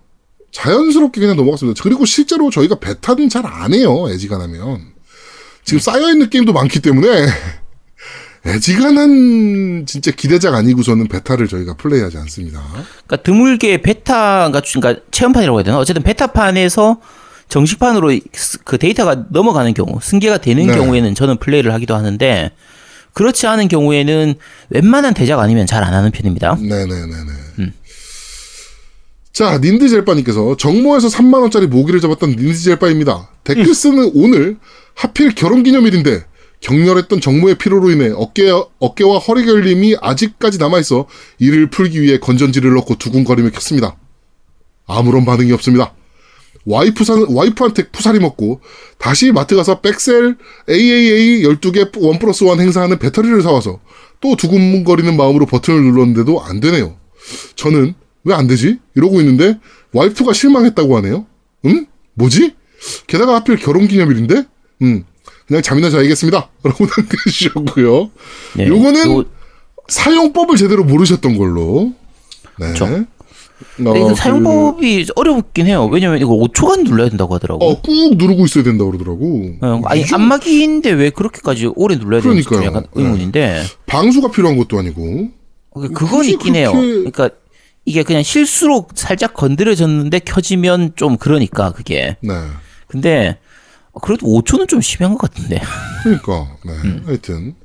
S3: 자연스럽게 그냥 넘어갔습니다. 그리고 실제로 저희가 베타는 잘 안 해요. 애지간하면 지금 쌓여 있는 게임도 많기 때문에 애지간한 진짜 기대작 아니고서는 베타를 저희가 플레이하지 않습니다.
S4: 그러니까 드물게 베타가 그러니까 체험판이라고 해야 되나? 어쨌든 베타판에서 정식판으로 그 데이터가 넘어가는 경우, 승계가 되는
S3: 네.
S4: 경우에는 저는 플레이를 하기도 하는데 그렇지 않은 경우에는 웬만한 대작 아니면 잘 안 하는 편입니다.
S3: 네네네네. 자, 닌드젤바님께서 정모에서 3만원짜리 모기를 잡았던 닌드젤바입니다. 댓글 쓰는 오늘 하필 결혼 기념일인데 격렬했던 정모의 피로로 인해 어깨, 어깨와 허리 결림이 아직까지 남아있어 이를 풀기 위해 건전지를 넣고 두근거리며 켰습니다. 아무런 반응이 없습니다. 와이프 사, 와이프한테 쿠사리 먹고 다시 마트 가서 벡셀 AAA 12개 one plus one 행사하는 배터리를 사와서 또 두근거리는 마음으로 버튼을 눌렀는데도 안 되네요. 저는 왜 안 되지? 이러고 있는데 와이프가 실망했다고 하네요. 응? 뭐지? 게다가 하필 결혼 기념일인데? 음, 그냥 잠이나 자야겠습니다. 라고 남겨주셨고요.
S4: 네.
S3: 요거는
S4: 요-
S3: 사용법을 제대로 모르셨던 걸로. 네.
S4: 그쵸.
S3: 어, 그-
S4: 사용법이 어렵긴 해요. 왜냐면 이거 5초간 눌러야 된다고 하더라고.
S3: 어, 꾹 누르고 있어야 된다고 그러더라고.
S4: 어, 아니
S3: 이게
S4: 안마기인데 왜 그렇게까지 오래 눌러야 되는지 좀. 약간 의문인데
S3: 방수가 필요한 것도 아니고.
S4: 그- 그건 있긴 해요.
S3: 그렇게-
S4: 그러니까 이게 그냥 실수로 살짝 건드려졌는데 켜지면 좀 그러니까 그게.
S3: 네.
S4: 근데 그래도 5초는 좀 심한 것 같은데.
S3: 그러니까, 네.
S4: 음.
S3: 하여튼.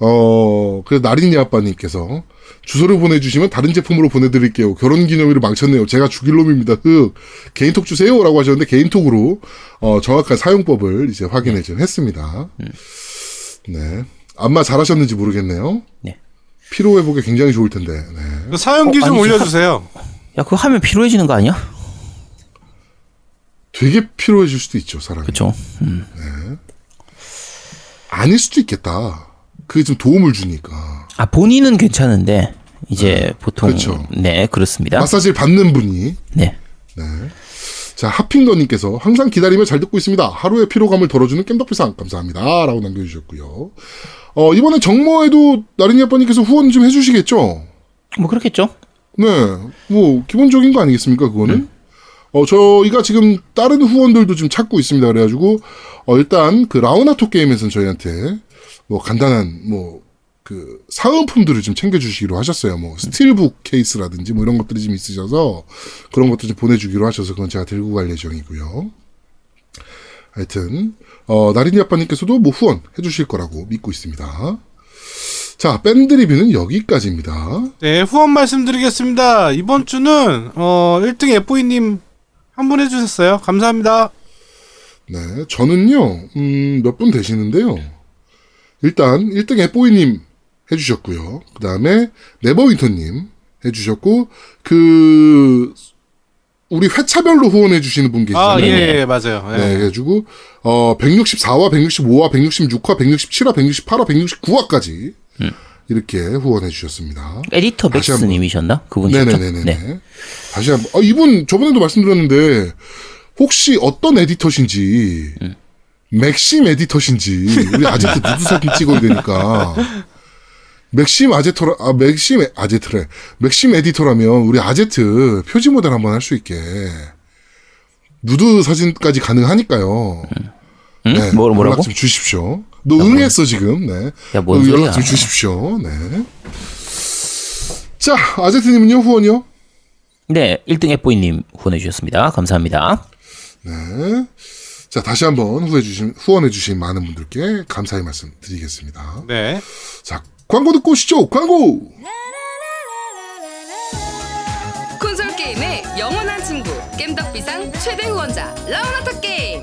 S3: 어, 그래서 나린이 아빠님께서 주소를 보내주시면 다른 제품으로 보내드릴게요. 결혼 기념일을 망쳤네요. 제가 죽일 놈입니다. 흑. 개인톡 주세요. 라고 하셨는데 개인톡으로, 어, 정확한 사용법을 이제 확인을 좀 했습니다. 네. 안마 잘하셨는지 모르겠네요.
S4: 네.
S3: 피로회복에 굉장히 좋을 텐데, 네.
S2: 그 사연기
S4: 어,
S2: 좀
S4: 아니지.
S2: 올려주세요.
S4: 야 그거 하면 피로해지는 거 아니야?
S3: 되게 피로해질 수도 있죠, 사람이.
S4: 그렇죠.
S3: 아닐 수도 있겠다. 그게 좀 도움을 주니까.
S4: 아 본인은 괜찮은데 이제 보통
S3: 그렇죠.
S4: 네 그렇습니다.
S3: 마사지를 받는 분이
S4: 네.
S3: 자, 하핑더님께서 항상 기다리며 잘 듣고 있습니다. 하루의 피로감을 덜어주는 깸덕비상 감사합니다. 라고 남겨주셨고요. 어, 이번에 정모에도 나린이 아빠님께서 후원 좀 해주시겠죠?
S4: 뭐 그렇겠죠.
S3: 네. 뭐, 기본적인 거 아니겠습니까, 그거는? 어, 저희가 지금 다른 후원들도 좀 찾고 있습니다. 그래가지고, 어, 일단 그 라우나토 게임에서는 저희한테 뭐 간단한 뭐, 그 사은품들을 좀 챙겨주시기로 하셨어요. 뭐 스틸북 케이스라든지 뭐 이런 것들이 좀 있으셔서 그런 것도 좀 보내주기로 하셔서 그건 제가 들고 갈 예정이고요. 하여튼 어, 나린이 아빠님께서도 뭐 후원 해주실 거라고 믿고 있습니다. 자 밴드 리뷰는 여기까지입니다.
S2: 네, 후원 말씀드리겠습니다. 이번 주는 어 1등 에포이님 한 분 해주셨어요. 감사합니다.
S3: 네, 저는요, 음, 몇 분 되시는데요. 일단, 1등 에뽀이님 해주셨고요. 그 다음에, 네버윈터님 해주셨고, 그, 우리 회차별로 후원해 주시는 분 계시잖아요.
S2: 아, 예,
S4: 네네.
S2: 예, 맞아요. 예.
S3: 네, 그래가지고, 어, 164화, 165화, 166화, 167화, 168화, 169화까지, 이렇게 후원해 주셨습니다.
S4: 에디터
S3: 다시 한번.
S4: 맥스님이셨나? 그분이셨죠?
S3: 네네네네.
S4: 네.
S3: 다시 한 번. 아, 이분 저번에도 말씀드렸는데 혹시 어떤 에디터신지 맥심 에디터신지 우리 아제트 누드 사진 찍어야 되니까 맥심 아제터라 아 맥심 에- 아제트래 맥심 에디터라면 우리 아제트 표지 모델 한번 할 수 있게 누드 사진까지 가능하니까요.
S4: 응?
S3: 네,
S4: 뭐, 뭐라고?
S3: 연락 좀 주십시오. 너 응했어 지금. 네.
S4: 야, 뭔
S3: 어,
S4: 소리야.
S3: 연락 좀 주십시오. 네. 자, 아제트님은요 후원이요?
S4: 네, 1등 에뽀이님 후원해주셨습니다. 감사합니다.
S3: 네. 자, 다시 한번 후해주신, 후원해주신 많은 분들께 감사의 말씀 드리겠습니다.
S2: 네.
S3: 자, 광고 듣고 오시죠! 광고!
S5: 콘솔 게임의 영원한 친구 겜덕비상 최대 후원자 라운하터 게임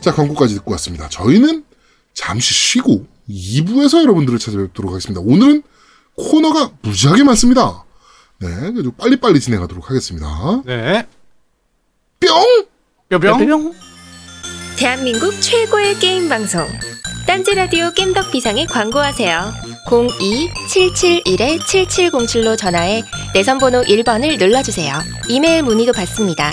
S3: 자, 광고까지 듣고 왔습니다. 저희는 잠시 쉬고 2부에서 여러분들을 찾아뵙도록 하겠습니다. 오늘은 코너가 무지하게 많습니다. 네, 그래서 빨리빨리 진행하도록 하겠습니다.
S2: 네.
S3: 뿅!
S2: 뼈병.
S4: 뿅.
S6: 대한민국 최고의 게임 방송 딴지라디오 겜덕 비상에 광고하세요 02-771-7707로 전화해 내선번호 1번을 눌러주세요 이메일 문의도 받습니다